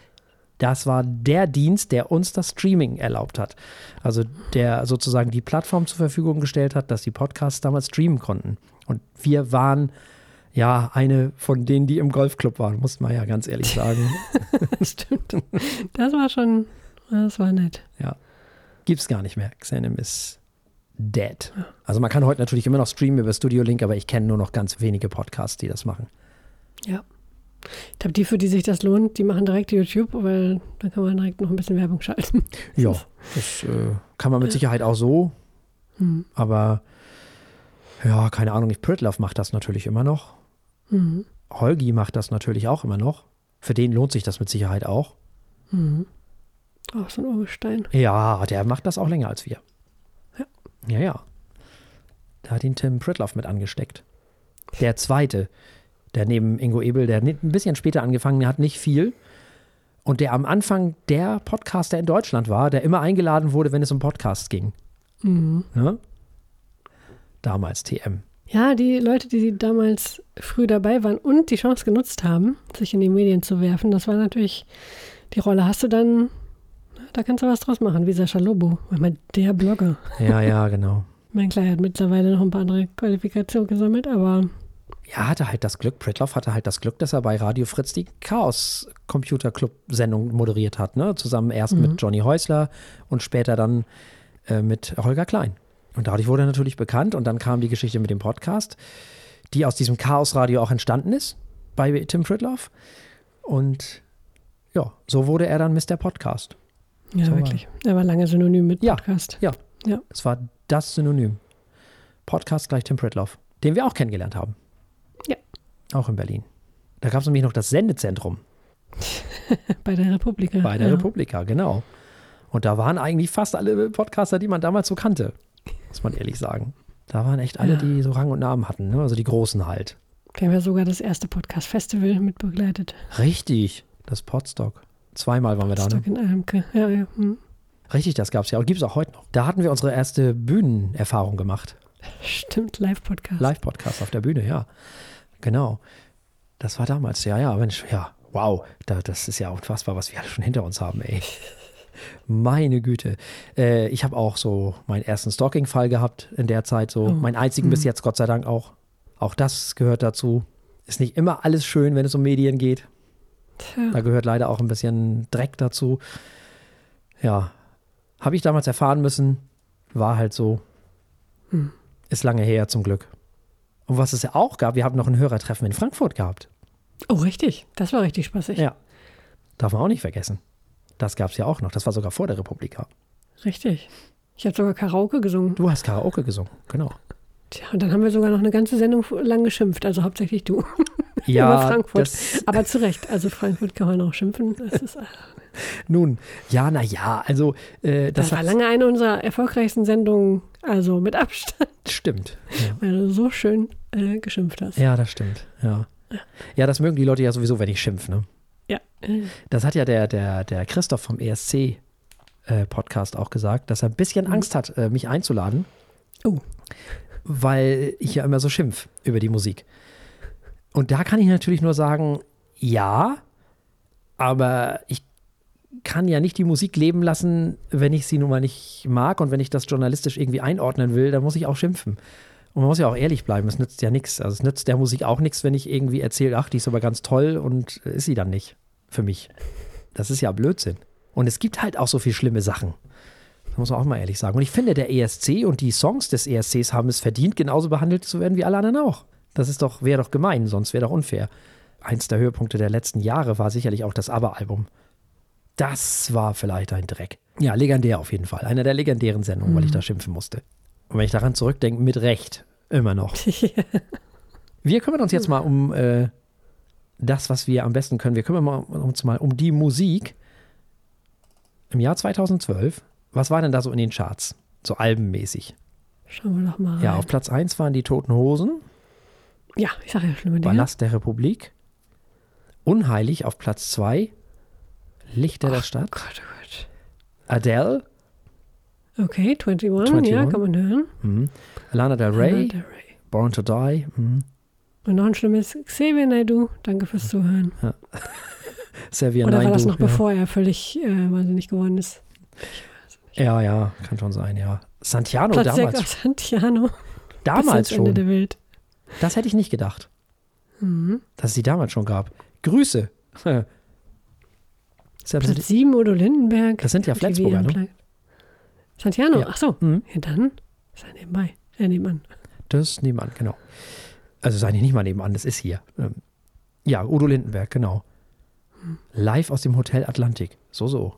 Das war der Dienst, der uns das Streaming erlaubt hat. Also der sozusagen die Plattform zur Verfügung gestellt hat, dass die Podcasts damals streamen konnten. Und wir waren ja eine von denen, die im Golfclub waren, muss man ja ganz ehrlich sagen. Das stimmt. Das war schon, das war nett. Gibt's gar nicht mehr. Xenem ist dead. Also man kann heute natürlich immer noch streamen über Studio Link, aber ich kenne nur noch ganz wenige Podcasts, die das machen. Ja. Ich glaube, die, für die sich das lohnt, die machen direkt YouTube, weil dann kann man direkt noch ein bisschen Werbung schalten. Ja, das äh, kann man mit Sicherheit auch so. Hm. Aber ja, keine Ahnung, ich Pritlove macht das natürlich immer noch. Mhm. Holgi macht das natürlich auch immer noch. Für den lohnt sich das mit Sicherheit auch. Mhm. Auch so ein Urgestein. Ja, der macht das auch länger als wir. Ja. Ja, ja. Da hat ihn Tim Pritlove mit angesteckt. Der zweite, der neben Ingo Ebel, der ein bisschen später angefangen hat, nicht viel. Und der am Anfang der Podcaster in Deutschland war, der immer eingeladen wurde, wenn es um Podcasts ging. Mhm. Ne? Damals TM. Ja, die Leute, die damals früh dabei waren und die Chance genutzt haben, sich in die Medien zu werfen, das war natürlich, die Rolle hast du dann, da kannst du was draus machen, wie Sascha Lobo, einmal der Blogger. Ja, ja, genau. Mein Kleiner hat mittlerweile noch ein paar andere Qualifikationen gesammelt, aber Ja, hatte halt das Glück, Pritloff hatte halt das Glück, dass er bei Radio Fritz die Chaos Computer Club Sendung moderiert hat, ne? Zusammen erst mit Johnny Häusler und später dann äh, mit Holger Klein. Und dadurch wurde er natürlich bekannt und dann kam die Geschichte mit dem Podcast, die aus diesem Chaos Radio auch entstanden ist bei Tim Pritloff. Und ja, so wurde er dann Mr. Podcast. Ja, So war wirklich. Er war lange synonym mit Ja. Podcast. Ja. Ja. Es war das Synonym. Podcast gleich Tim Pritloff, den wir auch kennengelernt haben. Ja. Auch in Berlin. Da gab es nämlich noch das Sendezentrum Bei der Republika. bei der ja. Republika, genau. Und da waren eigentlich fast alle Podcaster, die man damals so kannte, muss man ehrlich sagen. Da waren echt alle, Ja. die so Rang und Namen hatten, ne? also die Großen halt. Wir haben ja sogar das erste Podcast-Festival mit begleitet. Richtig, das Podstock. Zweimal waren wir da. Ne? Stock in Almke. Ja, ja. Hm. Richtig, das gab es ja und gibt es auch heute noch. Da hatten wir unsere erste Bühnenerfahrung gemacht. Stimmt, Live-Podcast. Live-Podcast auf der Bühne, ja. Genau. Das war damals, ja, ja, Mensch, ja, wow, da, das ist ja unfassbar, was wir alle schon hinter uns haben, ey. Meine Güte. Äh, ich habe auch so meinen ersten Stalking-Fall gehabt in der Zeit, so Oh. meinen einzigen bis jetzt, Gott sei Dank auch. Auch das gehört dazu. Ist nicht immer alles schön, wenn es um Medien geht. Tja. Da gehört leider auch ein bisschen Dreck dazu. Ja, habe ich damals erfahren müssen, war halt so. Hm. Ist lange her zum Glück. Und was es ja auch gab, wir haben noch ein Hörertreffen in Frankfurt gehabt. Oh, richtig. Das war richtig spaßig. Ja. Darf man auch nicht vergessen. Das gab es ja auch noch. Das war sogar vor der Republika. Richtig. Ich habe sogar Karaoke gesungen. Du hast Karaoke gesungen, genau. Tja, und dann haben wir sogar noch eine ganze Sendung lang geschimpft. Also hauptsächlich du. Ja, Über Frankfurt. Aber zu Recht. Also Frankfurt kann man auch schimpfen. Ist, nun, ja, na ja, also äh, das, das, war lange eine unserer erfolgreichsten Sendungen. Also mit Abstand. stimmt. Ja. Weil du so schön äh, geschimpft hast. ja, das stimmt. Ja. ja, das mögen die Leute ja sowieso, wenn ich schimpf, ne? Ja. Äh, Das hat ja der, der, der Christoph vom ESC-Podcast auch gesagt, dass er ein bisschen Angst hat, äh, mich einzuladen. Oh. Weil ich ja immer so schimpf über die Musik. Und da kann ich natürlich nur sagen, ja, aber ich kann ja nicht die Musik leben lassen, wenn ich sie nun mal nicht mag und wenn ich das journalistisch irgendwie einordnen will, dann muss ich auch schimpfen. Und man muss ja auch ehrlich bleiben, es nützt ja nichts. Also es nützt der Musik auch nichts, wenn ich irgendwie erzähle, ach, die ist aber ganz toll und ist sie dann nicht für mich. Das ist ja Blödsinn. Und es gibt halt auch so viel schlimme Sachen. Das muss man auch mal ehrlich sagen. Und ich finde, der ESC und die Songs des ESCs haben es verdient, genauso behandelt zu werden wie alle anderen auch. Das ist doch, wäre doch gemein, sonst wäre doch unfair. Eins der Höhepunkte der letzten Jahre war sicherlich auch das ABBA-Album. Das war vielleicht ein Dreck. Ja, legendär auf jeden Fall. Einer der legendären Sendungen, weil ich da schimpfen musste. Und wenn ich daran zurückdenke, mit Recht. Immer noch. Wir kümmern uns jetzt mal um äh, das, was wir am besten können. Wir kümmern uns mal um die Musik im Jahr 2012. Was war denn da so in den Charts? So albenmäßig. Schauen wir doch mal rein. Ja, auf Platz 1 waren die Toten Hosen, ja ich sage ja schlimme Dinge. Ballast der Republik. Unheilig auf Platz 2, Lichter der Stadt. Gott, oh Gott. Adele, Okay, 21, 21. ja, kann man hören. mhm. Lana Del Rey, Del Rey. Born to Die, mhm. Und noch ein schlimmes Xavier Naidoo. Danke fürs Zuhören. Xavier Oder war das noch ja. bevor er völlig äh, wahnsinnig geworden ist? Ja, ja, kann schon sein, ja. Santiano Platz 6 damals, Santiano. Damals ans Ende schon. der Welt. Das hätte ich nicht gedacht, Mhm. dass es die damals schon gab. Grüße. Platz 7 Udo Lindenberg. Das sind ja Flensburger, ne? Santiano, Ja. ach so. Mhm. Ja, dann ist er nebenbei. Äh, nebenan. Das ist nebenan, genau. Also eigentlich nicht mal nebenan, das ist hier. Ähm, ja, Udo Lindenberg, genau. Live aus dem Hotel Atlantik. So, so.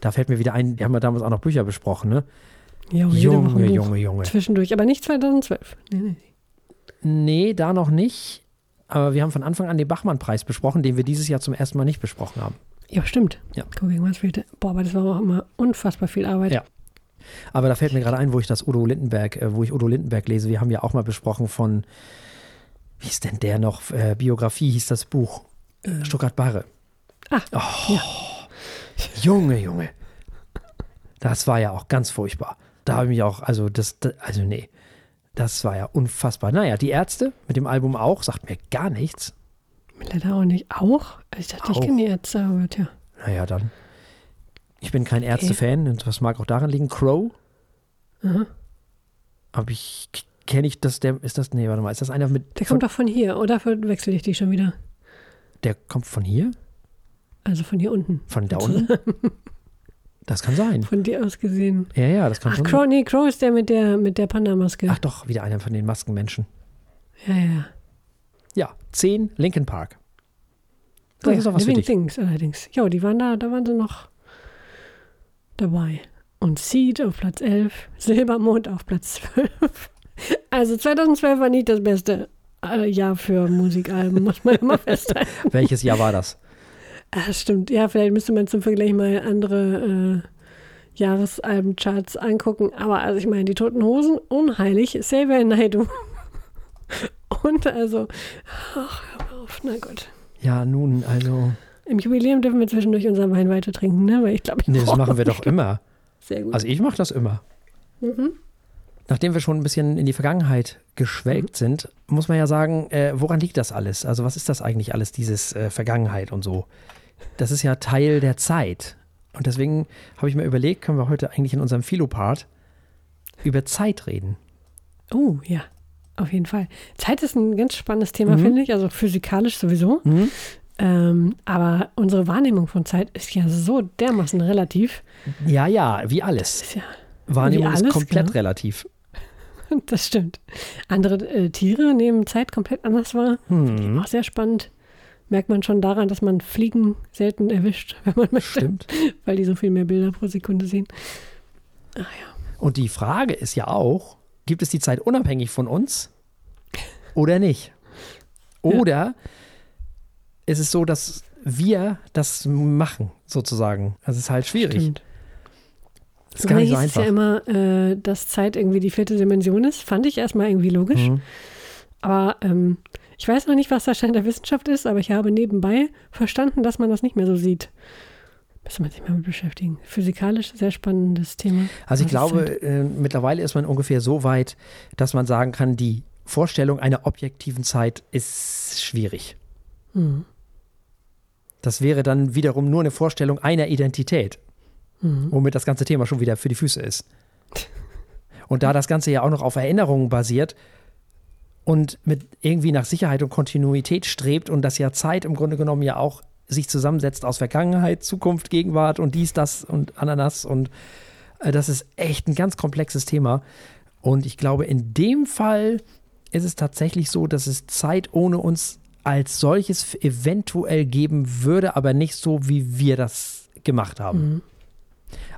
Da fällt mir wieder ein, die haben ja damals auch noch Bücher besprochen, ne? Ein Junge. Junge, Junge. Zwischendurch, aber nicht 2012. Nee, nee. Nee, da noch nicht. Aber wir haben von Anfang an den Bachmann-Preis besprochen, den wir dieses Jahr zum ersten Mal nicht besprochen haben. Ja, stimmt. Ja. Guck, irgendwas fehlte. Boah, aber das war auch immer unfassbar viel Arbeit. Ja. Aber da fällt mir gerade ein, wo ich das Udo Lindenberg, äh, wo ich Udo Lindenberg lese. Wir haben ja auch mal besprochen von, wie ist denn der noch? Äh, Biografie hieß das Buch. Äh, Stuttgart Barre. Ah, oh, ja. Junge, Junge. Das war ja auch ganz furchtbar. Da habe ich mich auch, also das, also nee, das war ja unfassbar. Naja, die Ärzte mit dem Album auch, sagt mir gar nichts. Mir leider auch nicht. Auch? Ich dachte, ich Auch. kenne die Ärzte, aber tja. Naja, dann. Ich bin kein Ärzte-Fan und das mag auch daran liegen. Crow. Aha. Aber ich kenne ich das, der, ist das, nee, warte mal, ist das einer mit, Der von, kommt doch von hier, oder verwechsel ich die schon wieder? der kommt von hier? Also von hier unten. Von da unten? Das kann sein. Von dir aus gesehen. Ja, ja, das kann Ach, schon Crow, nee, Crow ist der mit der, mit der Panda-Maske. Ach doch, wieder einer von den Maskenmenschen. Ja, ja, ja. Ja, 10 Linkin Park. Das Oh ist ja, doch was für Living dich. Things allerdings. Ja, die waren da, da waren sie noch dabei. Und Seed auf Platz 11, Silbermond auf Platz 12. Also 2012 war nicht das beste äh, Jahr für Musikalben, muss man immer festhalten. Welches Jahr war das? Ah, stimmt. Ja, vielleicht müsste man zum Vergleich mal andere äh, Jahresalbencharts angucken. Aber also ich meine, die Toten Hosen, unheilig, Xavier Naidoo. Und also, ach, hör mal auf, na gut. Ja, nun, also, Im Jubiläum dürfen wir zwischendurch unseren Wein weiter trinken, ne? Weil ich glaube, ich nee, das machen wir doch immer. Sehr gut. Also ich mache das immer. Mhm. Nachdem wir schon ein bisschen in die Vergangenheit geschwelgt sind, muss man ja sagen, äh, woran liegt das alles? Also was ist das eigentlich alles, dieses äh, Vergangenheit und so? Das ist ja Teil der Zeit. Und deswegen habe ich mir überlegt, können wir heute eigentlich in unserem Philo-Part über Zeit reden. Oh, ja, auf jeden Fall. Zeit ist ein ganz spannendes Thema, Mhm. finde ich, also physikalisch sowieso. Mhm. Ähm, aber unsere Wahrnehmung von Zeit ist ja so dermaßen relativ. Ja, ja, wie alles. Ist ja, Wahrnehmung Wie ist alles, komplett klar. relativ. das stimmt. Andere äh, Tiere nehmen Zeit komplett anders wahr. Hm, Auch sehr spannend. Merkt man schon daran, dass man Fliegen selten erwischt, wenn man möchte, stimmt. weil die so viel mehr Bilder pro Sekunde sehen. Und die Frage ist ja auch, gibt es die Zeit unabhängig von uns oder nicht? Oder ist es so, dass wir das machen, sozusagen? Das ist halt schwierig. Stimmt. Das ist gar Früher nicht so hieß es ja einfach. immer, äh, dass Zeit irgendwie die vierte Dimension ist. Fand ich erstmal irgendwie logisch. Mhm. Aber ähm, ich weiß noch nicht, was der Stand der Wissenschaft ist, aber ich habe nebenbei verstanden, dass man das nicht mehr so sieht. Müssen wir sich mal mit beschäftigen. Physikalisch sehr spannendes Thema. Also ich glaube, äh, mittlerweile ist man ungefähr so weit, dass man sagen kann, die Vorstellung einer objektiven Zeit ist schwierig. Hm. Das wäre dann wiederum nur eine Vorstellung einer Identität, Hm. womit das ganze Thema schon wieder für die Füße ist. Und da das Ganze ja auch noch auf Erinnerungen basiert und mit irgendwie nach Sicherheit und Kontinuität strebt und das ja Zeit im Grunde genommen ja auch sich zusammensetzt aus Vergangenheit, Zukunft, Gegenwart und dies, das und Ananas und äh, das ist echt ein ganz komplexes Thema. Und ich glaube, in dem Fall ist es tatsächlich so, dass es Zeit ohne uns als solches eventuell geben würde, aber nicht so, wie wir das gemacht haben. Mhm.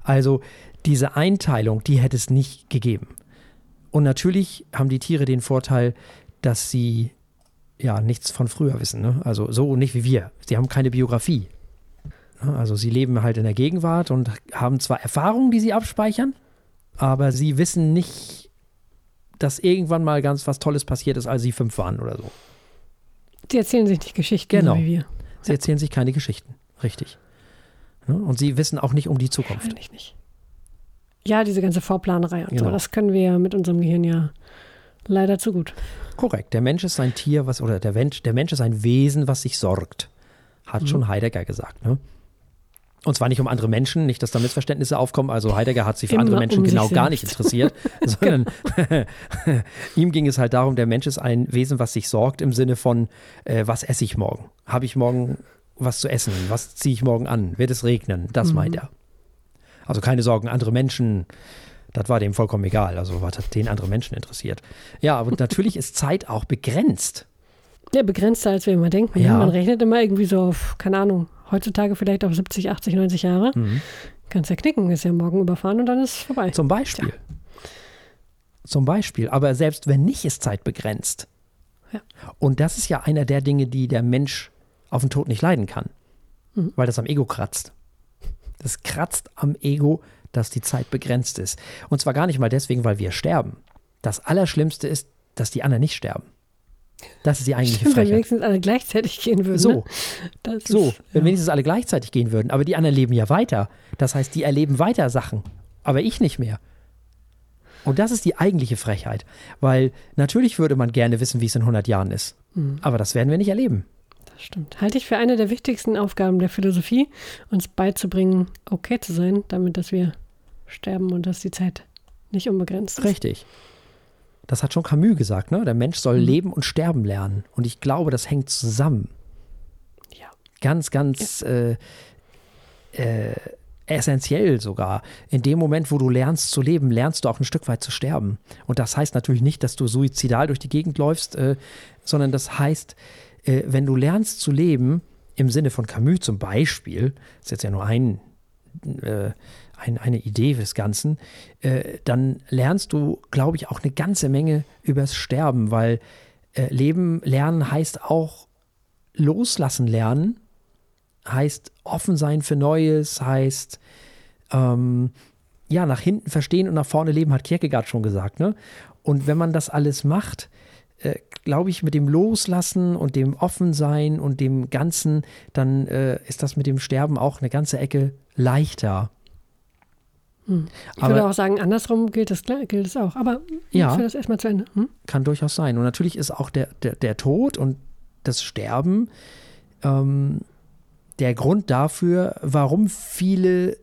Also diese Einteilung, die hätte es nicht gegeben. Und natürlich haben die Tiere den Vorteil, dass sie ja nichts von früher wissen. Ne? Also so nicht wie wir. Sie haben keine Biografie. Ne? Also sie leben halt in der Gegenwart und haben zwar Erfahrungen, die sie abspeichern, aber sie wissen nicht, dass irgendwann mal ganz was Tolles passiert ist, als sie fünf waren oder so. Die erzählen sich nicht Geschichten, Genau. wie wir. Sie erzählen sich keine Geschichten. Richtig. Ne? Und sie wissen auch nicht um die Zukunft. Wahrscheinlich nicht. Ja, diese ganze Vorplanerei und so, Genau. das können wir ja mit unserem Gehirn ja leider zu gut. Korrekt. Der Mensch ist ein Tier, was, oder der Mensch, der Mensch ist ein Wesen, was sich sorgt. Hat schon Heidegger gesagt, ne? Und zwar nicht um andere Menschen, nicht, dass da Missverständnisse aufkommen. Also Heidegger hat sich für Immer andere Menschen um genau gar nicht interessiert, sondern ihm ging es halt darum, der Mensch ist ein Wesen, was sich sorgt im Sinne von, äh, was esse ich morgen? Habe ich morgen was zu essen? Was ziehe ich morgen an? Wird es regnen? Das meint er. Also keine Sorgen, andere Menschen, das war dem vollkommen egal. Also was hat den andere Menschen interessiert? Ja, aber natürlich ist Zeit auch begrenzt. Ja, begrenzter, als wir immer denken. Ja. Ja. Man rechnet immer irgendwie so auf, keine Ahnung, heutzutage vielleicht auf 70, 80, 90 Jahre. Mhm. Kannst ja knicken, ist ja morgen überfahren und dann ist es vorbei. Zum Beispiel. Zum Beispiel. Aber selbst wenn nicht, ist Zeit begrenzt. Ja. Und das ist ja einer der Dinge, die der Mensch auf den Tod nicht leiden kann. Mhm. Weil das am Ego kratzt. Das kratzt am Ego, dass die Zeit begrenzt ist. Und zwar gar nicht mal deswegen, weil wir sterben. Das Allerschlimmste ist, dass die anderen nicht sterben. Das ist die eigentliche Stimmt, wenn Frechheit. wenigstens alle gleichzeitig gehen würden. So. Ne? So, ist, wenn ja. wenigstens alle gleichzeitig gehen würden. Aber die anderen leben ja weiter. Das heißt, die erleben weiter Sachen. Aber ich nicht mehr. Und das ist die eigentliche Frechheit. Weil natürlich würde man gerne wissen, wie es in 100 Jahren ist. Mhm. Aber das werden wir nicht erleben. Das stimmt. Halte ich für eine der wichtigsten Aufgaben der Philosophie, uns beizubringen, okay zu sein, damit, dass wir sterben und dass die Zeit nicht unbegrenzt ist. Richtig. Das hat schon Camus gesagt, ne? Der Mensch soll Mhm. leben und sterben lernen. Und ich glaube, das hängt zusammen. Ja. Ganz, ganz äh, äh, essentiell sogar. In dem Moment, wo du lernst zu leben, lernst du auch ein Stück weit zu sterben. Und das heißt natürlich nicht, dass du suizidal durch die Gegend läufst, äh, sondern das heißt, äh, wenn du lernst zu leben, im Sinne von Camus zum Beispiel, ist jetzt ja nur ein, äh, ein, eine Idee des Ganzen, äh, dann lernst du, glaube ich, auch eine ganze Menge übers Sterben, weil äh, Leben lernen heißt auch loslassen lernen, heißt offen sein für Neues, heißt ähm, ja, nach hinten verstehen und nach vorne leben, hat Kierkegaard schon gesagt. Ne? Und wenn man das alles macht, äh, glaube ich, mit dem Loslassen und dem Offensein und dem Ganzen, dann äh, ist das mit dem Sterben auch eine ganze Ecke leichter. Ich Aber- würde auch sagen, andersrum gilt es, gilt auch. Aber Ja. ich das erstmal zu Ende. Hm? Kann durchaus sein. Und natürlich ist auch der, der, der Tod und das Sterben ähm, der Grund dafür, warum viele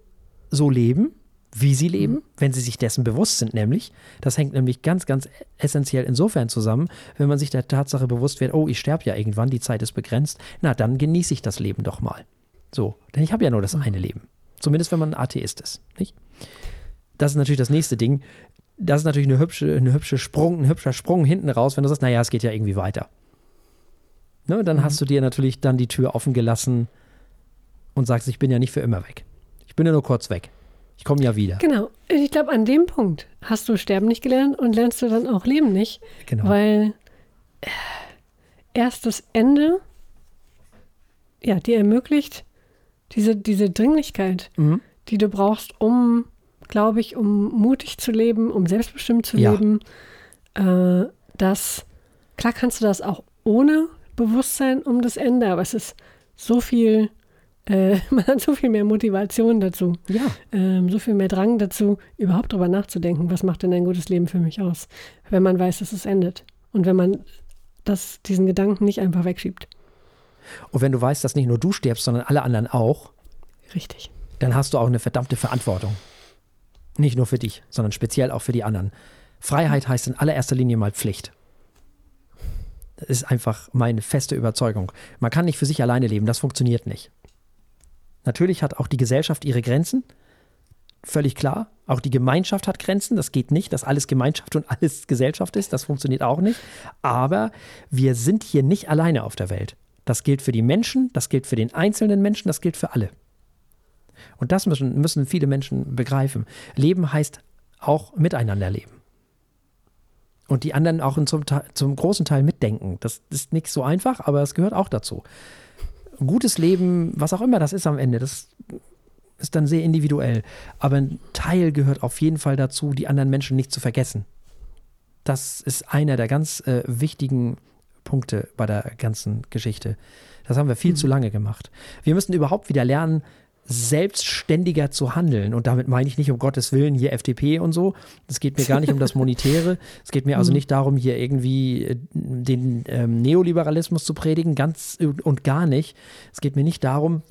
so leben, wie sie leben, wenn sie sich dessen bewusst sind, nämlich. Das hängt nämlich ganz, ganz essentiell insofern zusammen, wenn man sich der Tatsache bewusst wird, oh, ich sterbe ja irgendwann, die Zeit ist begrenzt, na, dann genieße ich das Leben doch mal. So, denn ich habe ja nur das eine Leben. Zumindest wenn man ein Atheist ist, nicht? Das ist natürlich das nächste Ding. Das ist natürlich eine hübsche, eine hübsche Sprung, ein hübscher Sprung hinten raus, wenn du sagst, naja, es geht ja irgendwie weiter. Ne, dann hast du dir natürlich dann die Tür offen gelassen und sagst, ich bin ja nicht für immer weg. Ich bin ja nur kurz weg. Ich komme ja wieder. Genau. Ich glaube, an dem Punkt hast du Sterben nicht gelernt und lernst du dann auch Leben nicht. Genau. Weil äh, erst das Ende ja, dir ermöglicht, diese, diese Dringlichkeit, Mhm. die du brauchst, um, glaube ich, um mutig zu leben, um selbstbestimmt zu Ja. leben. Äh, das, klar kannst du das auch ohne Bewusstsein um das Ende, aber es ist so viel, äh, man hat so viel mehr Motivation dazu, Ja, ähm, so viel mehr Drang dazu, überhaupt darüber nachzudenken, was macht denn ein gutes Leben für mich aus, wenn man weiß, dass es endet. Und wenn man das, diesen Gedanken nicht einfach wegschiebt. und wenn du weißt, dass nicht nur du stirbst, sondern alle anderen auch, Richtig. dann hast du auch eine verdammte Verantwortung. Nicht nur für dich, sondern speziell auch für die anderen. Freiheit heißt in allererster Linie mal Pflicht. Das ist einfach meine feste Überzeugung. Man kann nicht für sich alleine leben, das funktioniert nicht. Natürlich hat auch die Gesellschaft ihre Grenzen, völlig klar. Auch die Gemeinschaft hat Grenzen, das geht nicht, dass alles Gemeinschaft und alles Gesellschaft ist, das funktioniert auch nicht. Aber wir sind hier nicht alleine auf der Welt. Das gilt für die Menschen, das gilt für den einzelnen Menschen, das gilt für alle. Und das müssen, müssen viele Menschen begreifen. Leben heißt auch miteinander leben. Und die anderen auch zum, zum großen Teil mitdenken. Das ist nicht so einfach, aber es gehört auch dazu. Gutes Leben, was auch immer das ist am Ende, das ist dann sehr individuell. Aber ein Teil gehört auf jeden Fall dazu, die anderen Menschen nicht zu vergessen. Das ist einer der ganz äh, wichtigen Punkte bei der ganzen Geschichte. Das haben wir viel zu lange gemacht. Wir müssen überhaupt wieder lernen, selbstständiger zu handeln. Und damit meine ich nicht um Gottes Willen hier FDP und so. Es geht mir gar nicht um das Monetäre. Es geht mir also nicht darum, hier irgendwie äh, den ähm, Neoliberalismus zu predigen, ganz und gar nicht. Es geht mir nicht darum,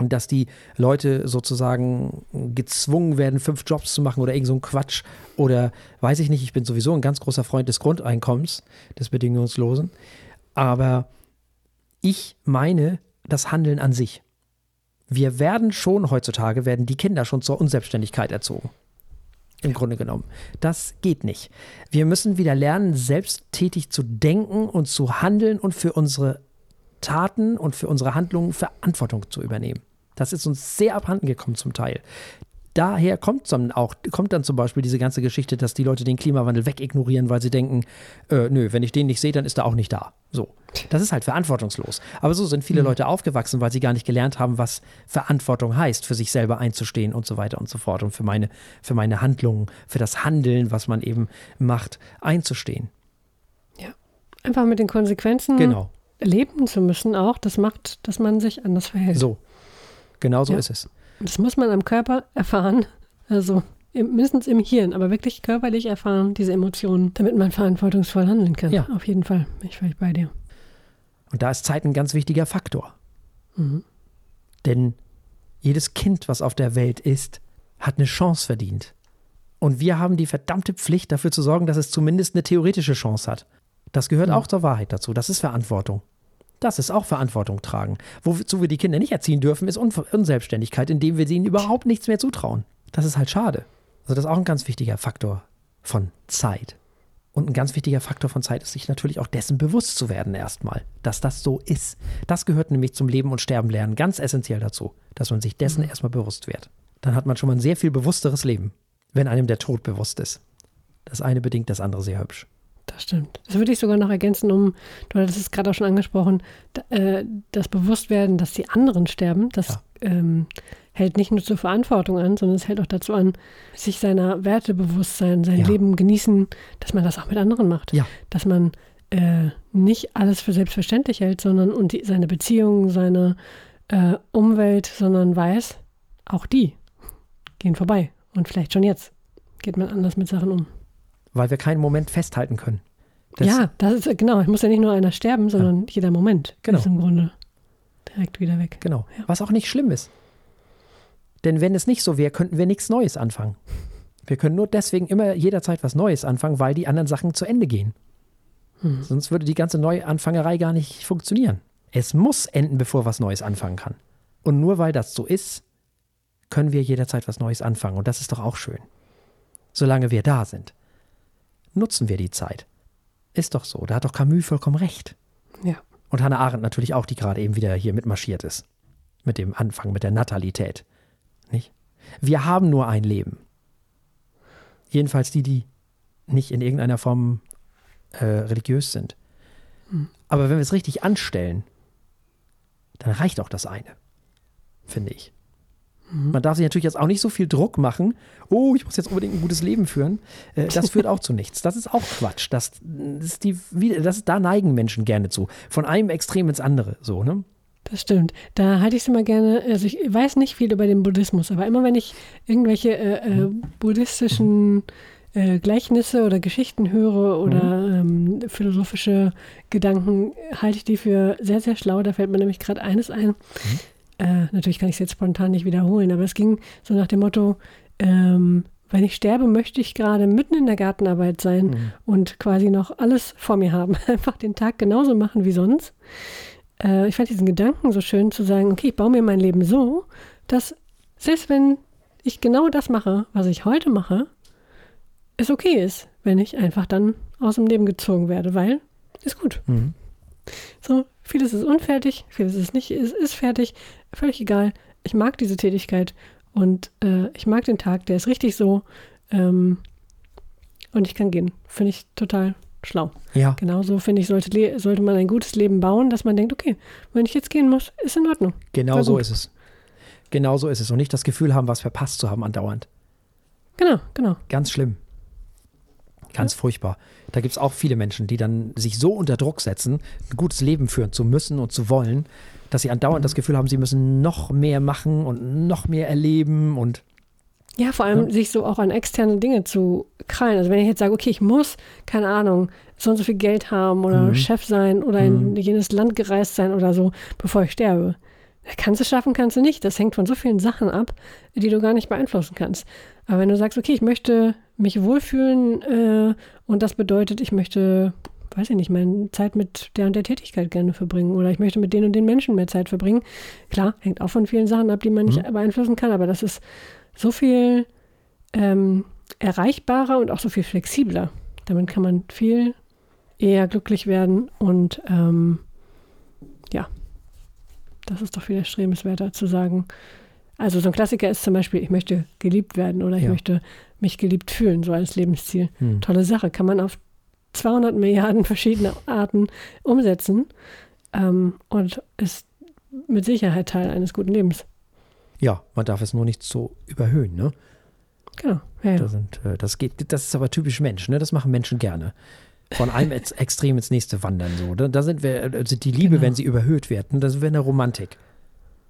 dass die Leute sozusagen gezwungen werden, fünf Jobs zu machen oder irgend so ein Quatsch. Oder weiß ich nicht, ich bin sowieso ein ganz großer Freund des Grundeinkommens, des Bedingungslosen. Aber ich meine das Handeln an sich. Wir werden schon heutzutage, werden die Kinder schon zur Unselbstständigkeit erzogen. Im Grunde genommen. Das geht nicht. Wir müssen wieder lernen, selbsttätig zu denken und zu handeln und für unsere Taten und für unsere Handlungen Verantwortung zu übernehmen. Das ist uns sehr abhanden gekommen zum Teil. Daher kommt dann auch, kommt dann zum Beispiel diese ganze Geschichte, dass die Leute den Klimawandel wegignorieren, weil sie denken, äh, nö, wenn ich den nicht sehe, dann ist er auch nicht da. So. Das ist halt verantwortungslos. Aber so sind viele Leute aufgewachsen, weil sie gar nicht gelernt haben, was Verantwortung heißt, für sich selber einzustehen und so weiter und so fort und für meine, für meine Handlungen, für das Handeln, was man eben macht, einzustehen. einfach mit den Konsequenzen Genau. leben zu müssen, auch, das macht, dass man sich anders verhält. So. Genau so Ja. ist es. Das muss man am Körper erfahren, also im, mindestens im Hirn, aber wirklich körperlich erfahren, diese Emotionen, damit man verantwortungsvoll handeln kann. Ja. Auf jeden Fall. Bin Ich völlig bei dir. Und da ist Zeit ein ganz wichtiger Faktor. Mhm. Denn jedes Kind, was auf der Welt ist, hat eine Chance verdient. Und wir haben die verdammte Pflicht, dafür zu sorgen, dass es zumindest eine theoretische Chance hat. Das gehört Mhm. auch zur Wahrheit dazu. Das ist Verantwortung. Das ist auch Verantwortung tragen. Wozu wir die Kinder nicht erziehen dürfen, ist Un Unselbstständigkeit, indem wir ihnen überhaupt nichts mehr zutrauen. Das ist halt schade. Also das ist auch ein ganz wichtiger Faktor von Zeit. Und ein ganz wichtiger Faktor von Zeit ist, sich natürlich auch dessen bewusst zu werden erstmal, dass das so ist. Das gehört nämlich zum Leben und Sterben lernen ganz essentiell dazu, dass man sich dessen erstmal bewusst wird. Dann hat man schon mal ein sehr viel bewussteres Leben, wenn einem der Tod bewusst ist. Das eine bedingt das andere sehr hübsch. Das stimmt. Das würde ich sogar noch ergänzen, um, du hattest es gerade auch schon angesprochen, äh, das Bewusstwerden, dass die anderen sterben, das Ja. ähm, hält nicht nur zur Verantwortung an, sondern es hält auch dazu an, sich seiner Werte bewusst sein, sein Ja. Leben genießen, dass man das auch mit anderen macht. Ja. Dass man äh, nicht alles für selbstverständlich hält, sondern und die, seine Beziehungen, seine äh, Umwelt, sondern weiß, auch die gehen vorbei. Und vielleicht schon jetzt geht man anders mit Sachen um. Weil wir keinen Moment festhalten können. Das- ja, das ist genau. Es muss ja nicht nur einer sterben, sondern jeder Moment Genau. ist im Grunde direkt wieder weg. Genau. Ja. Was auch nicht schlimm ist. Denn wenn es nicht so wäre, könnten wir nichts Neues anfangen. Wir können nur deswegen immer jederzeit was Neues anfangen, weil die anderen Sachen zu Ende gehen. Hm. Sonst würde die ganze Neuanfangerei gar nicht funktionieren. Es muss enden, bevor was Neues anfangen kann. Und nur weil das so ist, können wir jederzeit was Neues anfangen. Und das ist doch auch schön. Solange wir da sind, nutzen wir die Zeit. Ist doch so. Da hat doch Camus vollkommen recht. Ja. Und Hannah Arendt natürlich auch, die gerade eben wieder hier mitmarschiert ist. Mit dem Anfang, mit der Natalität. Nicht? Wir haben nur ein Leben. Jedenfalls die, die nicht in irgendeiner Form äh, religiös sind. Aber wenn wir es richtig anstellen, dann reicht auch das eine. Finde ich. Man darf sich natürlich jetzt auch nicht so viel Druck machen. Oh, ich muss jetzt unbedingt ein gutes Leben führen. Äh, das führt auch zu nichts. Das ist auch Quatsch. Das, das ist die, das da neigen Menschen gerne zu. Von einem Extrem ins andere. So, ne? Das stimmt. Da halte ich es immer gerne, also ich weiß nicht viel über den Buddhismus, aber immer wenn ich irgendwelche äh, äh, buddhistischen äh, Gleichnisse oder Geschichten höre oder ähm, philosophische Gedanken, halte ich die für sehr, sehr schlau. Da fällt mir nämlich gerade eines ein. Äh, natürlich kann ich es jetzt spontan nicht wiederholen, aber es ging so nach dem Motto, ähm, wenn ich sterbe, möchte ich gerade mitten in der Gartenarbeit sein und quasi noch alles vor mir haben. Einfach den Tag genauso machen wie sonst äh, ich fand diesen Gedanken so schön zu sagen, okay, ich baue mir mein Leben so, dass selbst wenn ich genau das mache, was ich heute mache, es okay ist, wenn ich einfach dann aus dem Leben gezogen werde, weil ist gut. Mhm. So, vieles ist unfertig, vieles ist nicht, ist, ist fertig, völlig egal. Ich mag diese Tätigkeit und äh, ich mag den Tag, der ist richtig so ähm, und ich kann gehen. Finde ich total schlau. Ja, Genauso finde ich, sollte, sollte man ein gutes Leben bauen, dass man denkt, okay, wenn ich jetzt gehen muss, ist in Ordnung. genau so ist es. Genau so ist es. Und nicht das Gefühl haben, was verpasst zu haben andauernd. Genau, genau. Ganz schlimm. Ganz furchtbar. Da gibt es auch viele Menschen, die dann sich so unter Druck setzen, ein gutes Leben führen zu müssen und zu wollen, dass sie andauernd das Gefühl haben, sie müssen noch mehr machen und noch mehr erleben und Ja, vor allem sich so auch an externe Dinge zu krallen. Also wenn ich jetzt sage, okay, ich muss, keine Ahnung, so und so viel Geld haben oder Mhm. Chef sein oder in jenes Land gereist sein oder so, bevor ich sterbe. Kannst du schaffen, kannst du nicht. Das hängt von so vielen Sachen ab, die du gar nicht beeinflussen kannst. Aber wenn du sagst, okay, ich möchte mich wohlfühlen äh, und das bedeutet, ich möchte, weiß ich nicht, meine Zeit mit der und der Tätigkeit gerne verbringen oder ich möchte mit den und den Menschen mehr Zeit verbringen. Klar, hängt auch von vielen Sachen ab, die man nicht beeinflussen kann, aber das ist so viel ähm, erreichbarer und auch so viel flexibler. Damit kann man viel eher glücklich werden und ähm, ja, das ist doch viel erstrebenswerter zu sagen. Also so ein Klassiker ist zum Beispiel, ich möchte geliebt werden oder ich Ja. möchte mich geliebt fühlen, so als Lebensziel. Hm. Tolle Sache, kann man auf 200 Milliarden verschiedene Arten umsetzen ähm, und ist mit Sicherheit Teil eines guten Lebens. ja, man darf es nur nicht so überhöhen. Ne? Genau, ja, ja. Das, sind, äh, das, geht, das ist aber typisch Mensch. Ne? Das machen Menschen gerne. Von einem Ex Extrem ins nächste wandern. So. Da, da sind wir, also die Liebe, Genau. wenn sie überhöht wird, ne, das wäre eine Romantik.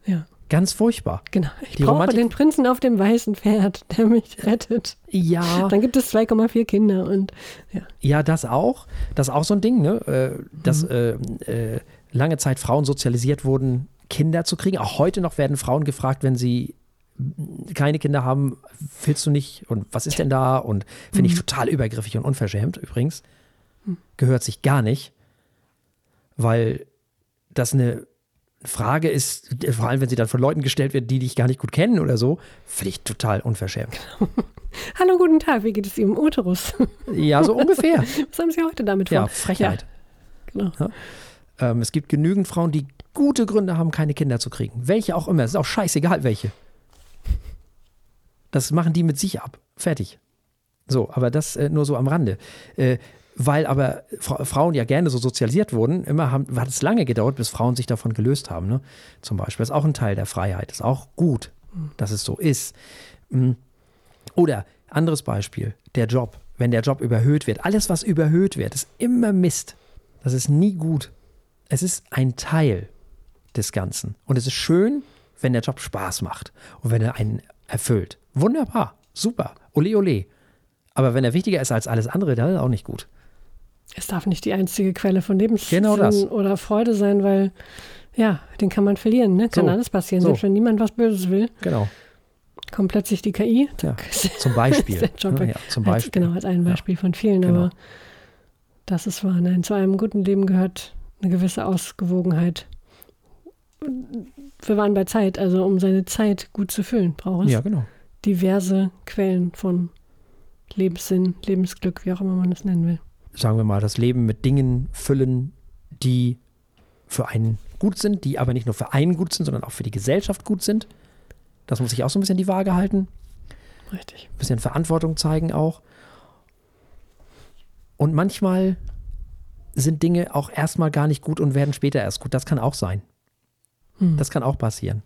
Ja, Ganz furchtbar. genau. Ich Die brauche Romantik- den Prinzen auf dem weißen Pferd, der mich rettet. Ja, Dann gibt es 2,4 Kinder und ja. ja, das auch. Das ist auch so ein Ding, ne? äh, dass äh, äh, lange Zeit Frauen sozialisiert wurden, Kinder zu kriegen. Auch heute noch werden Frauen gefragt, wenn sie keine Kinder haben, willst du nicht und was ist denn da? Und finde ich total übergriffig und unverschämt übrigens. Gehört sich gar nicht, weil das eine Frage ist, vor allem wenn sie dann von Leuten gestellt wird, die dich gar nicht gut kennen oder so, finde ich total unverschämt. Hallo, guten Tag, wie geht es Ihrem Uterus? Ja, so ungefähr. Was haben Sie heute damit vor? Ja, Frechheit. Genau. Ähm, es gibt genügend Frauen, die gute Gründe haben, keine Kinder zu kriegen. Welche auch immer. Es ist auch scheißegal, welche. Das machen die mit sich ab. Fertig. So, aber das äh, nur so am Rande. Äh, weil aber Fra Frauen ja gerne so sozialisiert wurden, immer haben, hat es lange gedauert, bis Frauen sich davon gelöst haben. Ne? Zum Beispiel. Ist auch ein Teil der Freiheit. Ist auch gut, dass es so ist. Mm. Oder anderes Beispiel, der Job. Wenn der Job überhöht wird, alles, was überhöht wird, ist immer Mist. Das ist nie gut. Es ist ein Teil des Ganzen. Und es ist schön, wenn der Job Spaß macht und wenn er einen erfüllt. Wunderbar, super, ole ole. Aber wenn er wichtiger ist als alles andere, dann ist er auch nicht gut. Es darf nicht die einzige Quelle von Lebenssinn Genau oder Freude sein, weil ja, den kann man verlieren, ne? Kann So. alles passieren. So. Selbst wenn niemand was Böses will, Genau, kommt plötzlich die KI. Ja, zum Beispiel. Ja, ja, zum Als, Beispiel. genau, als ein Beispiel von vielen, Genau. aber das ist wahr. Nein, zu einem guten Leben gehört eine gewisse Ausgewogenheit. Wir waren bei Zeit, also um seine Zeit gut zu füllen, braucht es Ja, genau. diverse Quellen von Lebenssinn, Lebensglück, wie auch immer man es nennen will. Sagen wir mal, das Leben mit Dingen füllen, die für einen gut sind, die aber nicht nur für einen gut sind, sondern auch für die Gesellschaft gut sind. Das muss ich auch so ein bisschen die Waage halten. Richtig. ein bisschen Verantwortung zeigen auch. Und manchmal sind Dinge auch erstmal gar nicht gut und werden später erst gut. Das kann auch sein. Hm. Das kann auch passieren.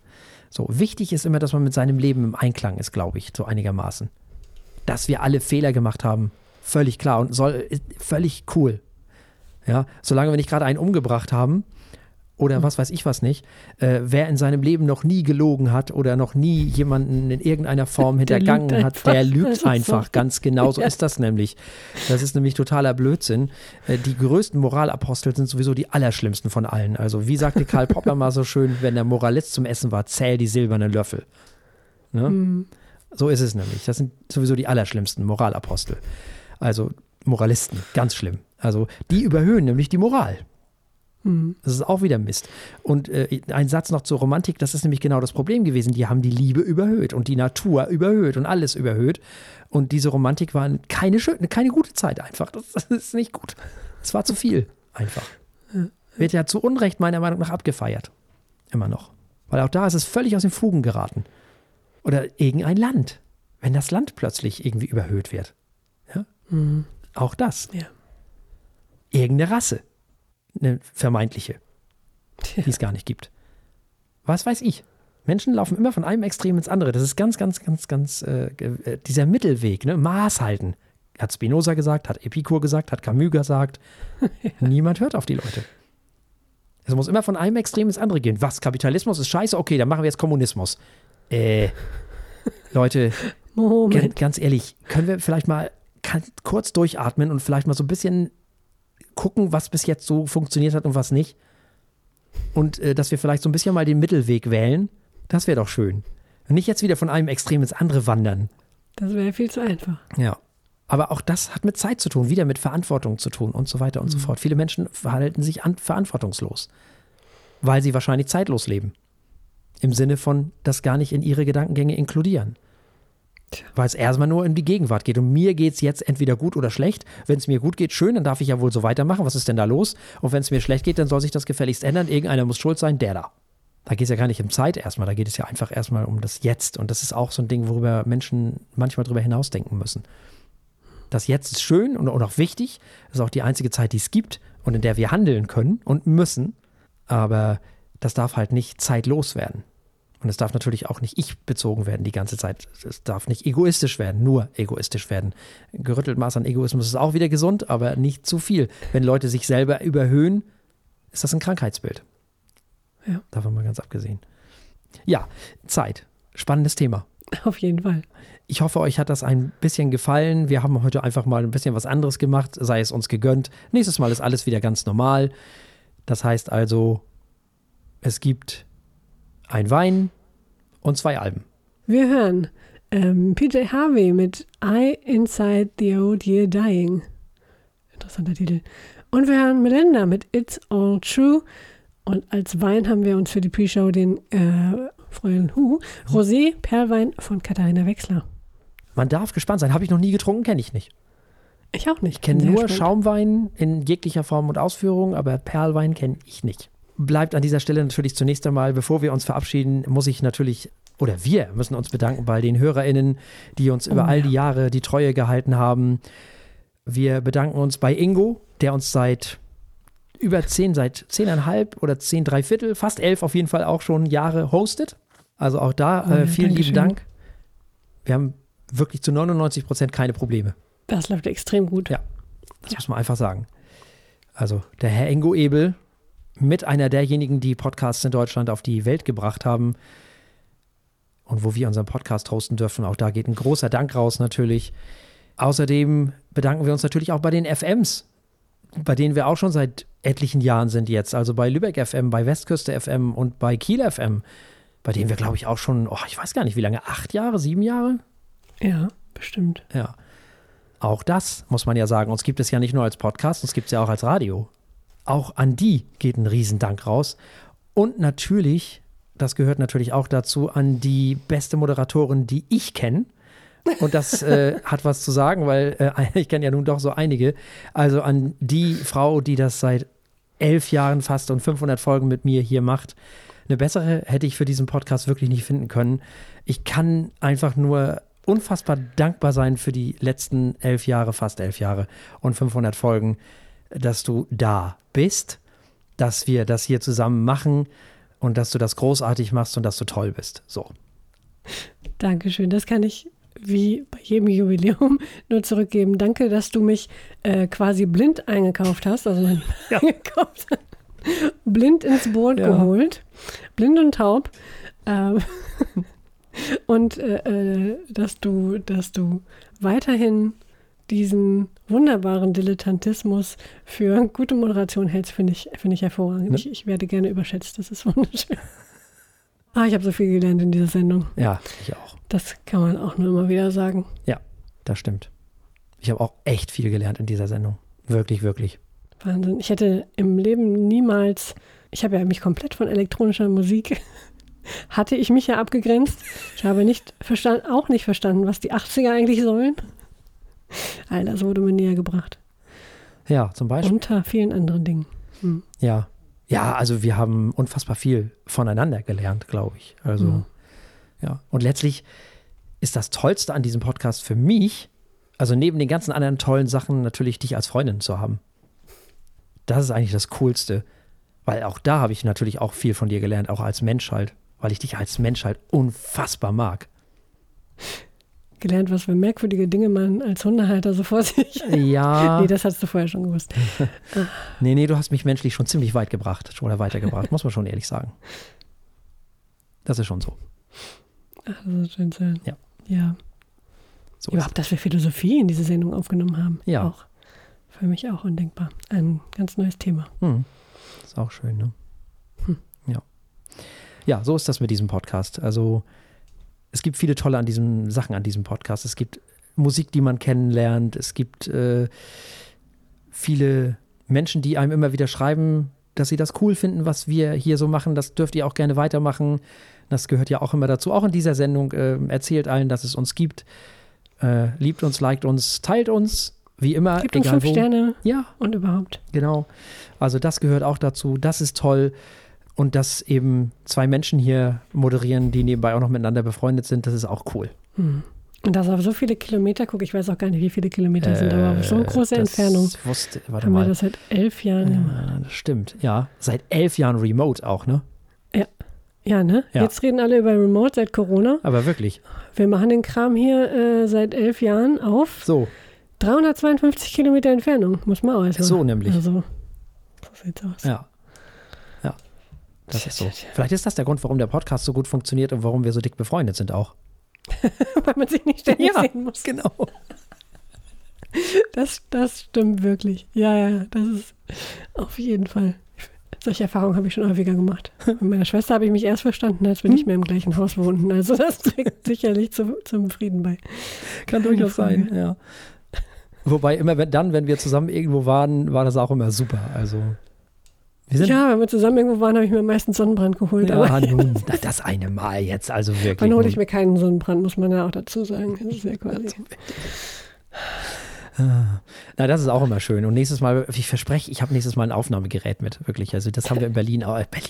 So, wichtig ist immer, dass man mit seinem Leben im Einklang ist, glaube ich, so einigermaßen. Dass wir alle Fehler gemacht haben, völlig klar und soll ist völlig cool. Ja, solange wir nicht gerade einen umgebracht haben oder Hm. was weiß ich was nicht, äh, wer in seinem Leben noch nie gelogen hat oder noch nie jemanden in irgendeiner Form hintergangen hat, einfach. der lügt ist so. einfach. Ganz genau so Ja. ist das nämlich. Das ist nämlich totaler Blödsinn. Äh, die größten Moralapostel sind sowieso die allerschlimmsten von allen. Also wie sagte Karl Popper mal so schön, wenn der Moralist zum Essen war, zähl die silbernen Löffel. Ne? Hm. So ist es nämlich. Das sind sowieso die allerschlimmsten Moralapostel. Also Moralisten, ganz schlimm. Also die überhöhen nämlich die Moral. Hm. Das ist auch wieder Mist. Und äh, ein Satz noch zur Romantik, das ist nämlich genau das Problem gewesen. Die haben die Liebe überhöht und die Natur überhöht und alles überhöht. Und diese Romantik war keine schöne, keine gute Zeit einfach. Das, das ist nicht gut. Es war zu viel einfach. Wird ja zu Unrecht meiner Meinung nach abgefeiert. Immer noch. Weil auch da ist es völlig aus den Fugen geraten. Oder irgendein Land. Wenn das Land plötzlich irgendwie überhöht wird. Ja? Hm. Auch das. Ja. Irgendeine Rasse. Eine vermeintliche die es gar nicht gibt. Was weiß ich? Menschen laufen immer von einem Extrem ins andere. Das ist ganz, ganz, ganz, ganz äh, äh, dieser Mittelweg, ne? Maß halten. Hat Spinoza gesagt, hat Epikur gesagt, hat Camus gesagt. Niemand hört auf die Leute. Es muss immer von einem Extrem ins andere gehen. Was? Kapitalismus ist scheiße? Okay, dann machen wir jetzt Kommunismus. Äh, Leute, ganz ehrlich, können wir vielleicht mal kann, kurz durchatmen und vielleicht mal so ein bisschen gucken, was bis jetzt so funktioniert hat und was nicht? Und äh, dass wir vielleicht so ein bisschen mal den Mittelweg wählen, das wäre doch schön. Und nicht jetzt wieder von einem Extrem ins andere wandern. Das wäre viel zu einfach. Ja. Aber auch das hat mit Zeit zu tun, wieder mit Verantwortung zu tun und so weiter und so fort. Viele Menschen verhalten sich an, verantwortungslos, weil sie wahrscheinlich zeitlos leben. Im Sinne von das gar nicht in ihre Gedankengänge inkludieren. Weil es erstmal nur in die Gegenwart geht. Und mir geht es jetzt entweder gut oder schlecht. Wenn es mir gut geht, schön, dann darf ich ja wohl so weitermachen. Was ist denn da los? Und wenn es mir schlecht geht, dann soll sich das gefälligst ändern. Irgendeiner muss schuld sein, der da. Da geht es ja gar nicht um Zeit erstmal, da geht es ja einfach erstmal um das Jetzt. Und das ist auch so ein Ding, worüber Menschen manchmal drüber hinausdenken müssen. Das Jetzt ist schön und, und auch wichtig. Das ist auch die einzige Zeit, die es gibt und in der wir handeln können und müssen. Aber das darf halt nicht zeitlos werden. Und es darf natürlich auch nicht ich bezogen werden die ganze Zeit. Es darf nicht egoistisch werden, nur egoistisch werden. Gerüttelt Maß an Egoismus ist auch wieder gesund, aber nicht zu viel. Wenn Leute sich selber überhöhen, ist das ein Krankheitsbild. Ja. Davon mal ganz abgesehen. Ja, Zeit. Spannendes Thema. Auf jeden Fall. Ich hoffe, euch hat das ein bisschen gefallen. Wir haben heute einfach mal ein bisschen was anderes gemacht, sei es uns gegönnt. Nächstes Mal ist alles wieder ganz normal. Das heißt also, es gibt ein Wein und zwei Alben. Wir hören ähm, PJ Harvey mit I Inside the Old Year Dying. Interessanter Titel. Und wir hören Melinda mit It's All True. Und als Wein haben wir uns für die Pre-Show den äh, Fräulein Hu Rosé Perlwein von Katharina Wechsler. Man darf gespannt sein. Habe ich noch nie getrunken, kenne ich nicht. Ich auch nicht. Ich kenne nur spannend. Schaumwein in jeglicher Form und Ausführung, aber Perlwein kenne ich nicht. Bleibt an dieser Stelle natürlich zunächst einmal, bevor wir uns verabschieden, muss ich natürlich, oder wir müssen uns bedanken bei den HörerInnen, die uns über Oh, all ja. die Jahre die Treue gehalten haben. Wir bedanken uns bei Ingo, der uns seit über zehn, seit zehneinhalb oder zehn, drei Viertel, fast elf auf jeden Fall auch schon Jahre hostet. Also auch da Oh ja, äh, vielen lieben. Dank. Wir haben wirklich zu 99 Prozent keine Probleme. Das läuft extrem gut. Ja. Das muss man einfach sagen. Also der Herr Ingo Ebel, mit einer derjenigen, die Podcasts in Deutschland auf die Welt gebracht haben und wo wir unseren Podcast hosten dürfen. Auch da geht ein großer Dank raus natürlich. Außerdem bedanken wir uns natürlich auch bei den FMs, bei denen wir auch schon seit etlichen Jahren sind jetzt. Also bei Lübeck FM, bei Westküste FM und bei Kiel FM, bei denen wir, glaube ich, auch schon, oh, ich weiß gar nicht, wie lange, acht Jahre, sieben Jahre? Ja, bestimmt. Ja. Auch das muss man ja sagen. Uns gibt es ja nicht nur als Podcast, uns gibt es ja auch als Radio. Auch an die geht ein Riesendank raus. Und natürlich, das gehört natürlich auch dazu, an die beste Moderatorin, die ich kenne. Und das äh, hat was zu sagen, weil äh, ich kenne ja nun doch so einige. Also an die Frau, die das seit elf Jahren fast und 500 Folgen mit mir hier macht. Eine bessere hätte ich für diesen Podcast wirklich nicht finden können. Ich kann einfach nur unfassbar dankbar sein für die letzten elf Jahre, fast elf Jahre und 500 Folgen, dass du da bist, dass wir das hier zusammen machen und dass du das großartig machst und dass du toll bist. So. Dankeschön. Das kann ich wie bei jedem Jubiläum nur zurückgeben. Danke, dass du mich äh, quasi blind eingekauft hast. Also Ja. eingekauft. blind ins Boot Ja. geholt. Blind und taub. Ähm, und äh, äh, dass du, dass du weiterhin diesen wunderbaren Dilettantismus für gute Moderation hältst, finde ich, finde ich hervorragend. Ne? Ich, ich werde gerne überschätzt. Das ist wunderschön. Ah, ich habe so viel gelernt in dieser Sendung. Ja, ich auch. Das kann man auch nur immer wieder sagen. Das stimmt. Ich habe auch echt viel gelernt in dieser Sendung. Wirklich, wirklich. Wahnsinn. Ich hätte im Leben niemals, ich habe ja mich komplett von elektronischer Musik, hatte ich mich ja abgegrenzt. Ich habe nicht verstanden, auch nicht verstanden, was die 80er eigentlich sollen. All das wurde mir näher gebracht. Ja, zum Beispiel. Unter vielen anderen Dingen. Hm. Ja. Ja, also wir haben unfassbar viel voneinander gelernt, glaube ich. Also, Mhm. ja. Und letztlich ist das Tollste an diesem Podcast für mich, also neben den ganzen anderen tollen Sachen, natürlich dich als Freundin zu haben. Das ist eigentlich das Coolste. Weil auch da habe ich natürlich auch viel von dir gelernt, auch als Mensch halt. Weil ich dich als Mensch halt unfassbar mag. Gelernt, was für merkwürdige Dinge man als Hundehalter so vor sich. Ja. Nee, das hast du vorher schon gewusst. Nee, nee, du hast mich menschlich schon ziemlich weit gebracht oder weitergebracht, muss man schon ehrlich sagen. Das ist schon so. Ach, das ist schön zu hören. Ja. Ja. so Überhaupt, dass wir Philosophie in diese Sendung aufgenommen haben. Ja. Auch für mich auch undenkbar. Ein ganz neues Thema. Hm. Ist auch schön, ne? Hm. Ja. Ja, so ist das mit diesem Podcast. Also es gibt viele tolle an diesem, Sachen an diesem Podcast. Es gibt Musik, die man kennenlernt. Es gibt äh, viele Menschen, die einem immer wieder schreiben, dass sie das cool finden, was wir hier so machen. Das dürft ihr auch gerne weitermachen. Das gehört ja auch immer dazu. Auch in dieser Sendung äh, erzählt allen, dass es uns gibt. Äh, liebt uns, liked uns, teilt uns. Wie immer, Gibt uns fünf wo. Sterne Ja, und überhaupt. Genau. Also das gehört auch dazu. Das ist toll. Und dass eben zwei Menschen hier moderieren, die nebenbei auch noch miteinander befreundet sind, das ist auch cool. Hm. Und das auf so viele Kilometer, guck, ich weiß auch gar nicht, wie viele Kilometer es sind, aber auf so eine Äh, große das Entfernung Wusste, warte haben wir mal. das seit elf Jahren. Ja, das stimmt. Ja, seit elf Jahren remote auch, ne? Ja. Ja, ne? Ja. Jetzt reden alle über Remote seit Corona. Aber wirklich. Wir machen den Kram hier äh, seit elf Jahren auf So, 352 Kilometer Entfernung. Muss man auch erstmal. So nämlich. Also, so sieht's aus. Ja. Das ist so. Vielleicht ist das der Grund, warum der Podcast so gut funktioniert und warum wir so dick befreundet sind auch. Weil man sich nicht ständig Ja. sehen muss. Genau. Das, das stimmt wirklich. Ja, ja, das ist auf jeden Fall. Solche Erfahrungen habe ich schon häufiger gemacht. Mit meiner Schwester habe ich mich erst verstanden, als wir nicht mehr im gleichen Haus wohnten. Also das trägt sicherlich zu, zum Frieden bei. Kann durchaus sein, ja. Wobei immer wenn, dann, wenn wir zusammen irgendwo waren, war das auch immer super. Also Ja, wenn wir zusammen irgendwo waren, habe ich mir meistens Sonnenbrand geholt. ja, nun, das eine Mal jetzt, also wirklich. wann hole ich mir keinen Sonnenbrand, muss man ja auch dazu sagen. Das ist ja quasi. Na, das ist auch immer schön. Und nächstes Mal, ich verspreche, ich habe nächstes Mal ein Aufnahmegerät mit, wirklich. Also das haben wir in Berlin, auch, äh, Berlin,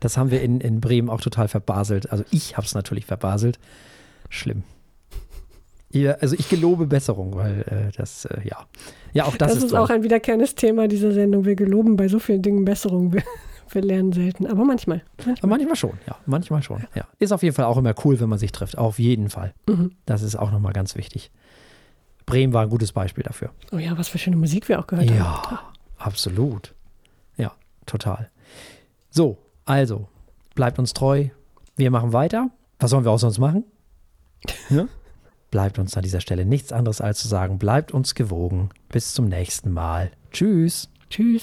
das haben wir in, in Bremen auch total verbaselt. Also ich habe es natürlich verbaselt. Schlimm. Ihr, also ich gelobe Besserung, weil äh, das, äh, ja. Ja, auch das, Das, ist, ist auch ein wiederkehrendes Thema dieser Sendung. Wir geloben bei so vielen Dingen Besserung. Wir, wir lernen selten, aber manchmal. Aber manchmal schon, ja. Manchmal schon, ja. Ist auf jeden Fall auch immer cool, wenn man sich trifft. Auf jeden Fall. Mhm. Das ist auch nochmal ganz wichtig. Bremen war ein gutes Beispiel dafür. Oh ja, was für schöne Musik wir auch gehört haben. Ja, absolut. Ja, total. So, also, bleibt uns treu. Wir machen weiter. Was sollen wir auch sonst machen? Ja? Bleibt uns an dieser Stelle nichts anderes als zu sagen, bleibt uns gewogen. Bis zum nächsten Mal. Tschüss. Tschüss.